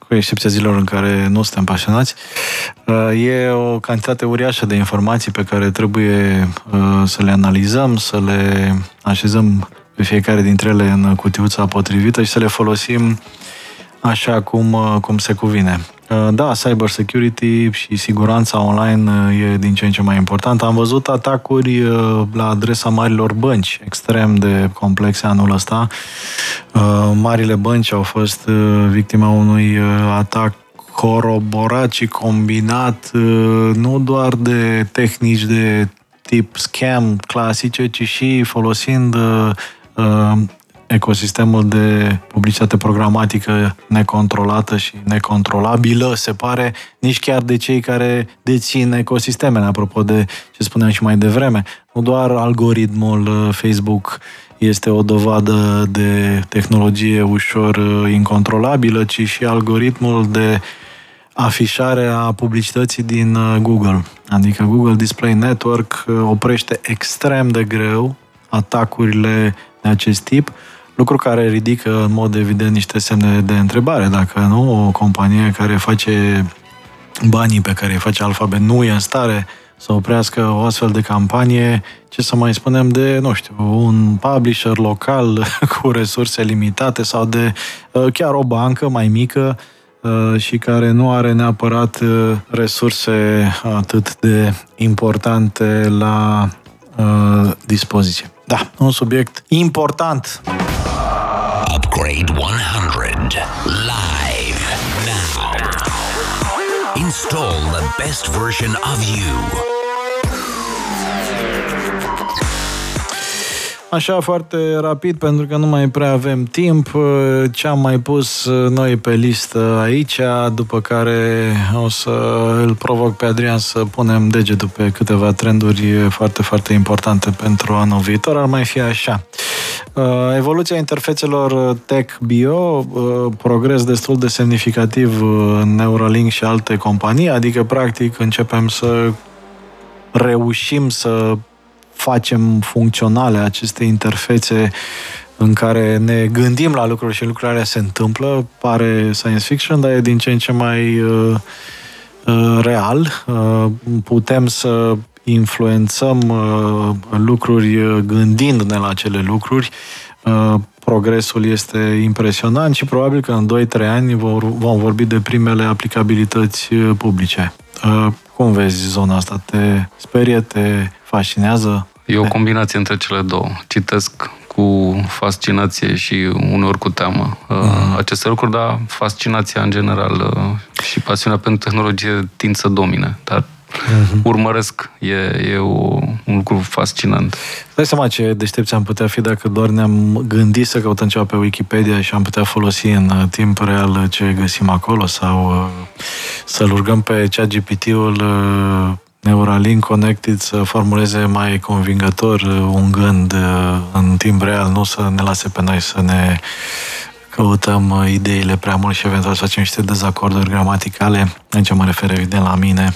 cu excepția zilelor în care nu suntem pasionați, uh, e o cantitate uriașă de informații pe care trebuie uh, să le analizăm, să le așezăm pe fiecare dintre ele în cutiuța potrivită și să le folosim așa cum, uh, cum se cuvine. Uh, da, cyber security și siguranța online uh, e din ce în ce mai important. Am văzut atacuri la adresa marilor bănci, extrem de complexe anul ăsta. Marile bănci au fost victima unui atac coroborat și combinat nu doar de tehnici de tip scam clasice, ci și folosind ecosistemul de publicitate programatică necontrolată și necontrolabilă, se pare, nici chiar de cei care dețin ecosistemele, apropo de ce spuneam și mai devreme. Nu doar algoritmul uh, Facebook este o dovadă de tehnologie ușor uh, incontrolabilă, ci și algoritmul de afișare a publicității din uh, Google. Adică Google Display Network oprește extrem de greu atacurile de acest tip, lucru care ridică în mod evident niște semne de întrebare. Dacă nu, o companie care face banii pe care îi face Alphabet nu e în stare să oprească o astfel de campanie, ce să mai spunem de, nu știu, un publisher local cu resurse limitate sau de uh, chiar o bancă mai mică uh, și care nu are neapărat uh, resurse atât de importante la dispoziție. Da, un subiect important. Upgrade 100 live now. Install the best version of you. Așa foarte rapid, pentru că nu mai prea avem timp, ce am mai pus noi pe listă aici, după care o să îl provoc pe Adrian să punem degetul pe câteva trenduri foarte, foarte importante pentru anul viitor. Ar mai fi așa. Uh, evoluția interfețelor tech-bio, uh, progres destul de semnificativ în Neuralink și alte companii, adică practic începem să reușim să facem funcționale aceste interfețe în care ne gândim la lucruri și lucrurile se întâmplă, pare science fiction, dar e din ce în ce mai uh, uh, real. Uh, putem să influențăm uh, lucruri uh, gândindu-ne la acele lucruri. Uh, progresul este impresionant și probabil că în 2-3 ani vom vorbi de primele aplicabilități publice. Cum vezi zona asta? Te sperie, te fascinează? E o combinație între cele două. Citesc cu fascinație și uneori cu teamă uh-huh. aceste lucruri, dar fascinația în general și pasiunea pentru tehnologie tind să domine. Dar uh-huh. urmăresc. E, e o, un lucru fascinant. Dai seama ce deștepți am putea fi dacă doar ne-am gândit să căutăm ceva pe Wikipedia și am putea folosi în uh, timp real ce găsim acolo sau uh, să-l urgăm pe chat GPT-ul uh, Neuralink Connected să formuleze mai convingător un gând în timp real, nu să ne lase pe noi să ne căutăm ideile prea mult și eventual să facem niște dezacorduri gramaticale. Aici mă refer evident la mine.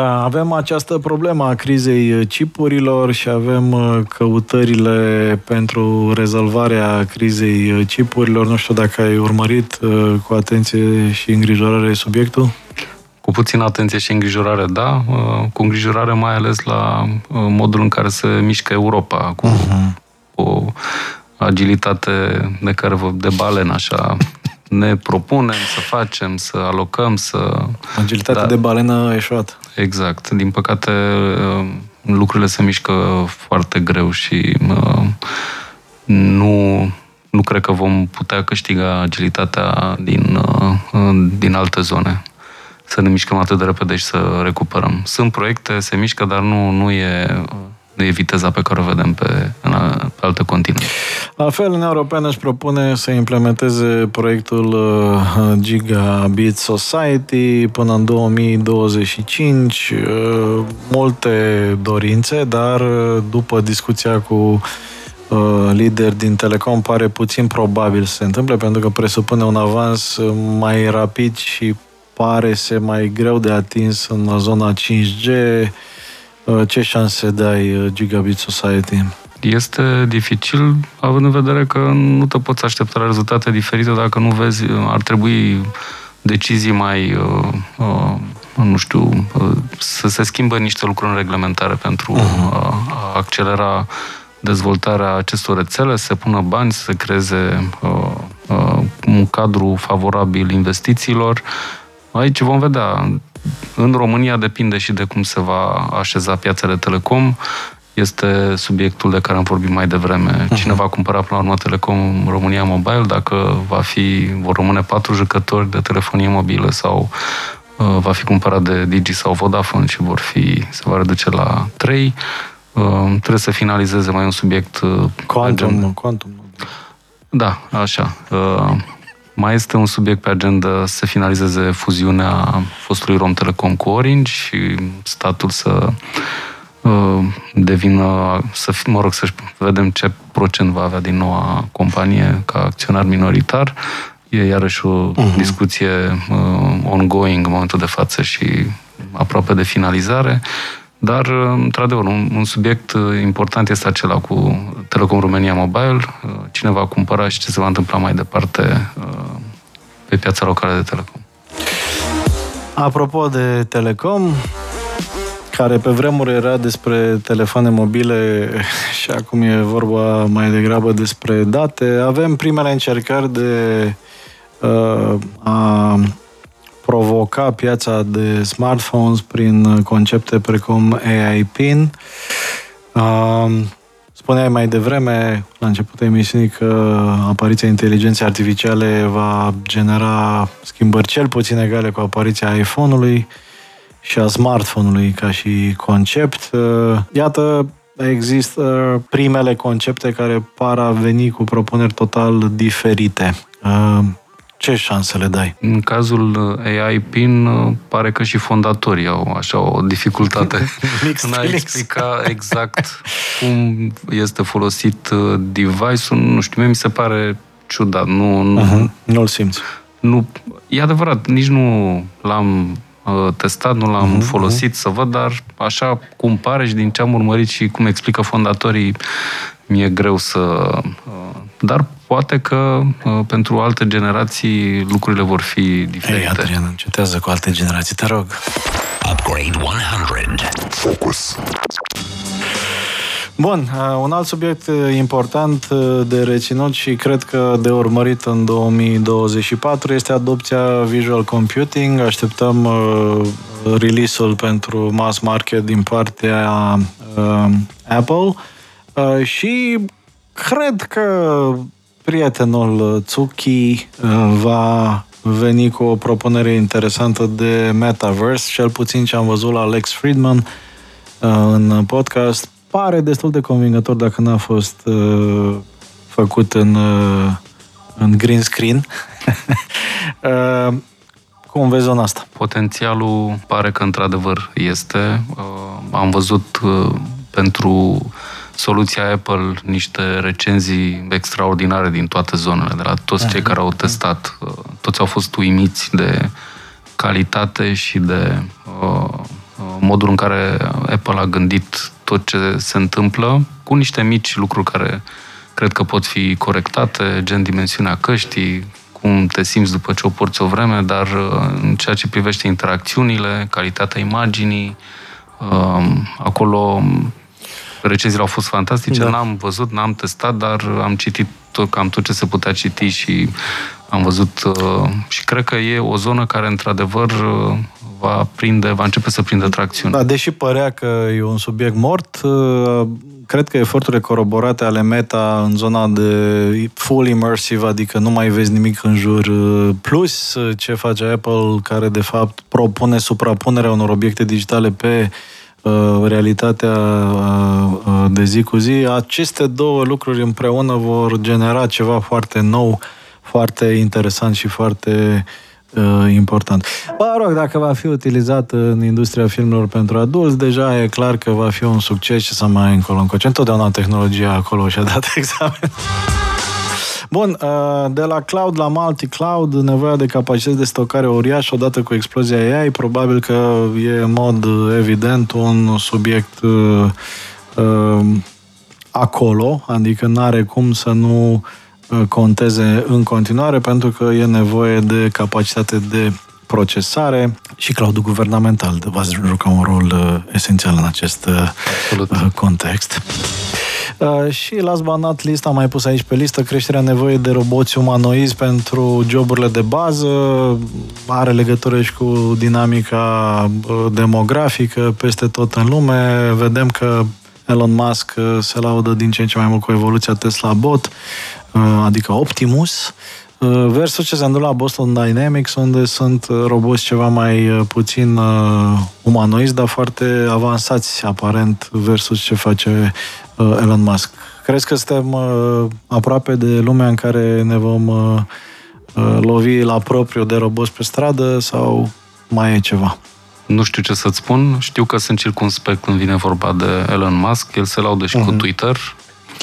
Avem această problemă a crizei chipurilor și avem uh, căutările pentru rezolvarea crizei chipurilor. Nu știu dacă ai urmărit uh, cu atenție și îngrijorare subiectul. Cu puțină atenție și îngrijorare, da. Uh, cu îngrijorare mai ales la modul în care se mișcă Europa, cu uh-huh. o agilitate de care vă de balen așa ne propunem să facem, să alocăm, să... Agilitatea da. de balenă eșuat. Exact. Din păcate, uh, lucrurile se mișcă foarte greu și uh, nu, nu cred că vom putea câștiga agilitatea din, uh, din alte zone. Să ne mișcăm atât de repede și să recuperăm. Sunt proiecte, se mișcă, dar nu, nu e nu e viteza pe care o vedem pe, în, pe alte continente. La fel, Uniunea Europeană își propune să implementeze proiectul uh, Gigabit Society până în 2025. Uh, multe dorințe, dar uh, după discuția cu lider din Telecom pare puțin probabil să se întâmple, pentru că presupune un avans mai rapid și pare să mai greu de atins în zona 5G. Ce șanse dai Gigabit Society? Este dificil, având în vedere că nu te poți aștepta la rezultate diferite dacă nu vezi, ar trebui decizii mai, uh, uh, nu știu, uh, să se schimbă niște lucruri în reglementare pentru uh-huh. a accelera dezvoltarea acestor rețele, să se pună bani, să se creeze uh, uh, un cadru favorabil investițiilor. Aici vom vedea. În România depinde și de cum se va așeza piața de telecom este subiectul de care am vorbit mai devreme. Uh-huh. Cine va cumpăra până la urmă Telecom România Mobile, dacă va fi, vor rămâne patru jucători de telefonie mobilă sau uh, va fi cumpărat de Digi sau Vodafone și vor fi, se va reduce la trei. Uh, trebuie să finalizeze mai un subiect uh, Quantum, Quantum. Da, așa. Uh, mai este un subiect pe agenda să finalizeze fuziunea fostului Rom Telecom cu Orange și statul să Uh, devină, să fi, mă rog, să vedem ce procent va avea din noua companie ca acționar minoritar. E iarăși o uh-huh. discuție uh, ongoing în momentul de față și aproape de finalizare. Dar, uh, într-adevăr, un, un subiect uh, important este acela cu Telecom România Mobile, cine va cumpăra și ce se va întâmpla mai departe pe piața locală de Telecom. Apropo de Telecom, care pe vremuri era despre telefoane mobile și acum e vorba mai degrabă despre date. Avem primele încercări de uh, a provoca piața de smartphones prin concepte precum AI PIN. Uh, spuneai mai devreme, la începutul emisiunii, că apariția inteligenței artificiale va genera schimbări cel puțin egale cu apariția iPhone-ului. Uh, și a smartphone-ului ca și concept. Uh, iată, există primele concepte care par a veni cu propuneri total diferite. Uh, ce șanse le dai? În cazul AI PIN, uh, pare că și fondatorii au așa o dificultate în a explica exact cum este folosit device-ul. Nu știu, mie mi se pare ciudat. Nu, nu, uh-huh. Nu-l simți. Nu, e adevărat, nici nu l-am Uh, testat, nu l-am uh-huh. folosit să văd, dar așa cum pare și din ce am urmărit și cum explică fondatorii, mi-e greu să... Uh, dar poate că uh, pentru alte generații lucrurile vor fi diferite. Ei, Adrian, încetează cu alte generații, te rog. Upgrade 100. Focus. Bun, uh, un alt subiect uh, important uh, de reținut și cred că de urmărit în 2024 este adopția visual computing. Așteptăm release-ul pentru mass market din partea Apple și cred că prietenul Tsuki va veni cu o propunere interesantă de metaverse, cel puțin ce am văzut la Alex Friedman în podcast pare destul de convingător dacă n-a fost uh, făcut în, uh, în green screen. uh, cum vezi zona asta? Potențialul pare că într-adevăr este. Uh, am văzut uh, pentru soluția Apple niște recenzii extraordinare din toate zonele, de la toți cei care au testat. Uh, toți au fost uimiți de calitate și de uh, uh modul în care Apple a gândit tot ce se întâmplă, cu niște mici lucruri care cred că pot fi corectate, gen dimensiunea căștii, cum te simți după ce o porți o vreme, dar uh, în ceea ce privește interacțiunile, calitatea imaginii, um, acolo recenziile au fost fantastice, da. n-am văzut, n-am testat, dar am citit tot, cam tot ce se putea citi și am văzut uh, și cred că e o zonă care într-adăvăr uh, va prinde, va începe să prindă tracțiune. Da, deși părea că e un subiect mort, uh, cred că eforturile coroborate ale Meta în zona de full immersive, adică nu mai vezi nimic în jur, uh, plus ce face Apple, care de fapt propune suprapunerea unor obiecte digitale pe uh, realitatea de zi cu zi, aceste două lucruri împreună vor genera ceva foarte nou, foarte interesant și foarte uh, important. Mă rog, dacă va fi utilizat în industria filmelor pentru adulți, deja e clar că va fi un succes și să mai încolo încoace. Întotdeauna tehnologia acolo și-a dat examen. Bun, uh, de la cloud la multi-cloud, nevoia de capacități de stocare uriașă odată cu explozia AI, probabil că e în mod evident un subiect uh, uh, acolo, adică nu are cum să nu conteze în continuare pentru că e nevoie de capacitate de procesare și cloudul guvernamental va juca un rol esențial în acest Absolut. context. Uh, și last but not least, am mai pus aici pe listă creșterea nevoii de roboți umanoizi pentru joburile de bază. Are legătură și cu dinamica uh, demografică peste tot în lume. Vedem că Elon Musk uh, se laudă din ce în ce mai mult cu evoluția Tesla Bot, adică Optimus, versus ce se întâmplă la Boston Dynamics, unde sunt roboți ceva mai puțin umanoizi, dar foarte avansați, aparent, versus ce face Uh, Elon Musk. Crezi că suntem uh, aproape de lumea în care ne vom uh, lovi la propriu de roboți pe stradă sau mai e ceva? Nu știu ce să-ți spun. Știu că sunt circunspect când vine vorba de Elon Musk. El se laudă și uh-huh. cu mhm. Twitter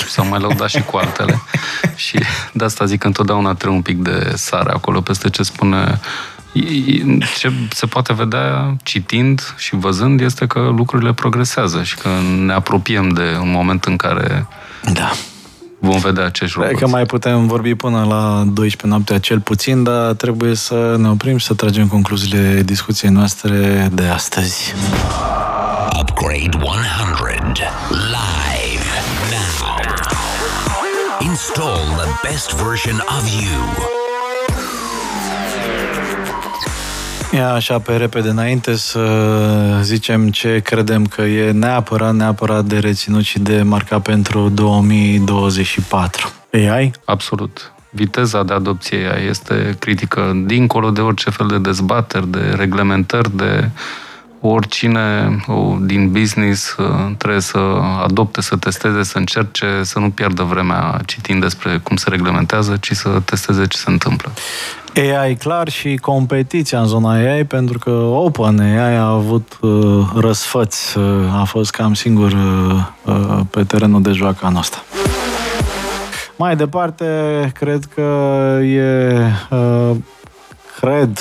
s-a mai lăudat și cu altele. și de asta zic că întotdeauna trebuie un pic de sare acolo peste ce spune ce se poate vedea citind și văzând este că lucrurile progresează și că ne apropiem de un moment în care da. vom vedea acești lucruri. că mai putem vorbi până la 12 noaptea cel puțin, dar trebuie să ne oprim și să tragem concluziile discuției noastre de astăzi. Upgrade 100 live now. Install the best version of you. Ia așa pe repede înainte să zicem ce credem că e neapărat, neapărat de reținut și de marcat pentru 2024. AI? Absolut. Viteza de adopție AI este critică dincolo de orice fel de dezbateri, de reglementări, de oricine din business uh, trebuie să adopte, să testeze, să încerce, să nu pierdă vremea citind despre cum se reglementează, ci să testeze ce se întâmplă. AI clar și competiția în zona AI, pentru că OpenAI a avut uh, răsfăți, uh, a fost cam singur uh, uh, pe terenul de joacă anul ăsta. Mai departe, cred că e, uh, cred,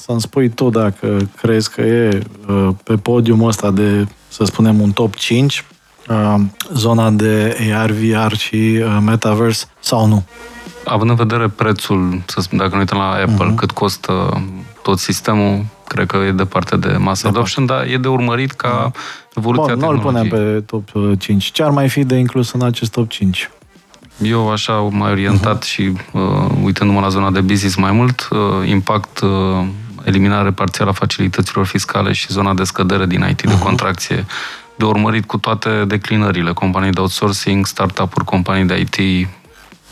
să-mi spui tu dacă crezi că e uh, pe podiumul ăsta de, să spunem, un top 5, uh, zona de AR, VR și uh, Metaverse sau nu? având în vedere prețul, să spun, dacă ne uităm la Apple, uh-huh. cât costă tot sistemul, cred că e departe de mass de adoption, dar e de urmărit ca uh-huh. evoluția Bun, nu-l punem pe top 5. Ce ar mai fi de inclus în acest top 5? Eu așa mai orientat uh-huh. și uh, uitându-mă la zona de business mai mult, uh, impact, uh, eliminare parțială a facilităților fiscale și zona de scădere din IT, uh-huh. de contracție, de urmărit cu toate declinările, companii de outsourcing, startup-uri, companii de IT,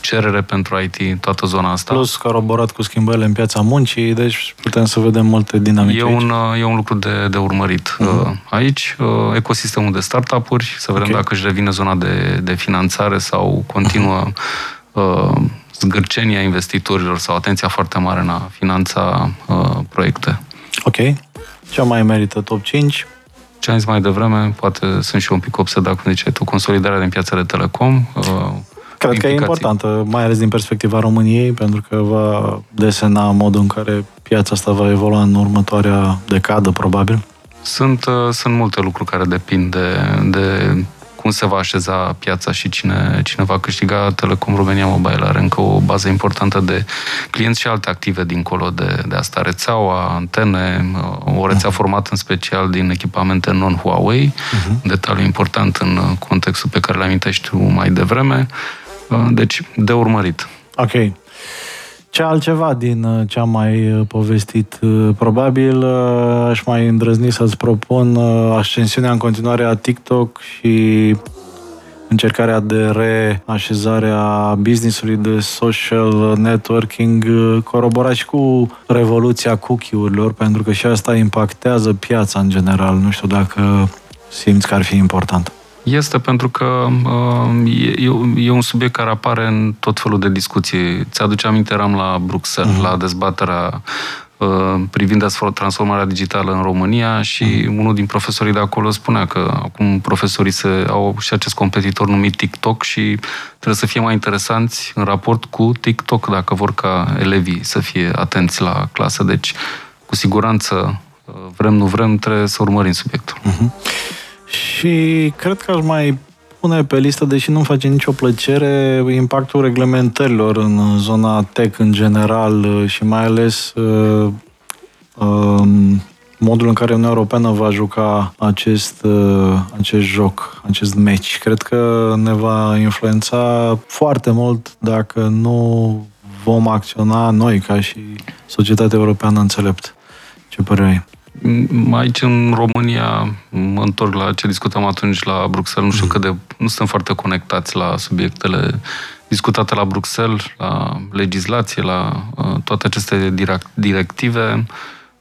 cerere pentru IT, toată zona asta. Plus coroborat cu schimbările în piața muncii, deci putem să vedem multe dinamici E un, aici. e un lucru de, de urmărit uh-huh. aici. Uh, ecosistemul de startup-uri, să vedem okay. dacă își revine zona de, de finanțare sau continuă uh-huh. Zgârcenia investitorilor sau atenția foarte mare în a finanța uh, proiecte. Ok. Ce mai merită top 5? Ce am zis mai devreme, poate sunt și un pic obsedat, cum ziceai tu, consolidarea din piața de telecom, uh, Cred că e importantă, mai ales din perspectiva României, pentru că va desena modul în care piața asta va evolua în următoarea decadă, probabil. Sunt, uh, sunt multe lucruri care depind de, de cum se va așeza piața și cine, cine va câștiga Telecom România Mobile. Are încă o bază importantă de clienți și alte active dincolo de, de asta. Rețeaua, antene, uh, o rețea formată în special din echipamente non-Huawei, uh-huh. detaliu important în contextul pe care l-am tu mai devreme. Deci, de urmărit. Ok. Ce altceva din uh, ce am mai uh, povestit? Uh, probabil aș mai îndrăzni să-ți propun ascensiunea în continuare a TikTok și încercarea de reașezare a business-ului de social networking coroborat și cu revoluția cookie-urilor, pentru că și asta impactează piața în general. Nu știu dacă simți că ar fi important. Este pentru că uh, e, e un subiect care apare în tot felul de discuții. Ți-aduce aminte, eram la Bruxelles, uh-huh. la dezbaterea uh, privind transformarea digitală în România și mm. unul din profesorii de acolo spunea că acum profesorii se, au și acest competitor numit TikTok și trebuie să fie mai interesanți în raport cu TikTok dacă vor ca elevii să fie atenți la clasă. Deci, cu siguranță, uh, vrem, nu vrem, trebuie să urmărim subiectul. Mm-hmm. Și cred că aș mai pune pe listă, deși nu face nicio plăcere, impactul reglementărilor în zona tech în general și mai ales uh, uh, modul în care Uniunea Europeană va juca acest, uh, acest joc, acest match. Cred că ne va influența foarte mult dacă nu vom acționa noi ca și societatea europeană înțelept. Ce părere ai? Aici, în România, mă întorc la ce discutam atunci la Bruxelles, nu știu mm. cât de... Nu suntem foarte conectați la subiectele discutate la Bruxelles, la legislație, la uh, toate aceste directive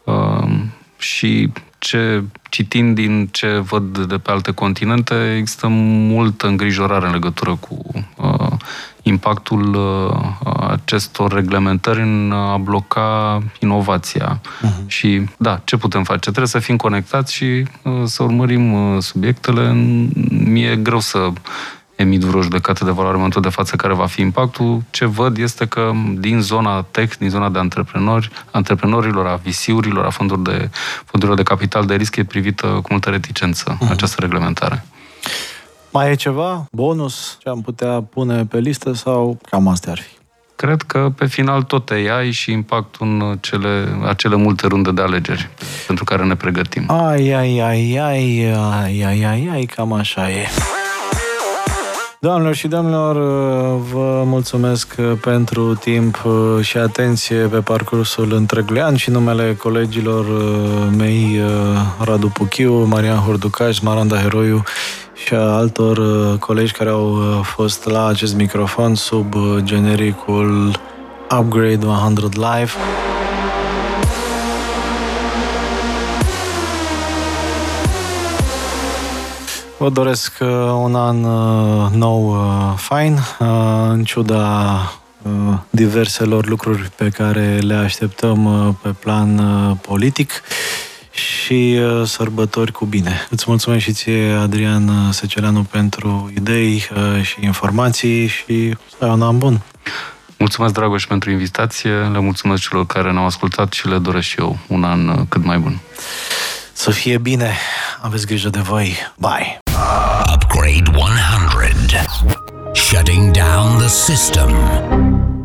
uh, și ce, citind din ce văd de pe alte continente, există multă îngrijorare în legătură cu uh, impactul uh, acestor reglementări în a bloca inovația. Uh-huh. Și da, ce putem face? Trebuie să fim conectați și uh, să urmărim uh, subiectele. Mie e greu să emit vreo judecată de valoare în momentul de față care va fi impactul. Ce văd este că din zona tech, din zona de antreprenori, antreprenorilor, a visiurilor, a fondurilor de, fondurilor de capital de risc e privită cu multă reticență uh-huh. această reglementare. Mai e ceva? Bonus? Ce am putea pune pe listă sau cam astea ar fi? Cred că pe final tot ai și impactul în cele, acele multe runde de alegeri pentru care ne pregătim. Ai, ai, ai, ai, ai, ai, ai, ai, cam așa e. Doamnelor și domnilor, vă mulțumesc pentru timp și atenție pe parcursul întregului an și numele colegilor mei Radu Puchiu, Marian Horducaș, Maranda Heroiu și a altor colegi care au fost la acest microfon sub genericul Upgrade 100 Live. Vă doresc uh, un an uh, nou uh, fain, în ciuda diverselor lucruri pe care le așteptăm pe plan politic și sărbători cu bine. Îți mulțumesc și ție, Adrian Secereanu, pentru idei și informații și să ai un an bun. Mulțumesc, Dragoș, pentru invitație, le mulțumesc celor care ne-au ascultat și le doresc și eu un an cât mai bun. Să fie bine, aveți grijă de voi, bye! Upgrade 100. Shutting down the system.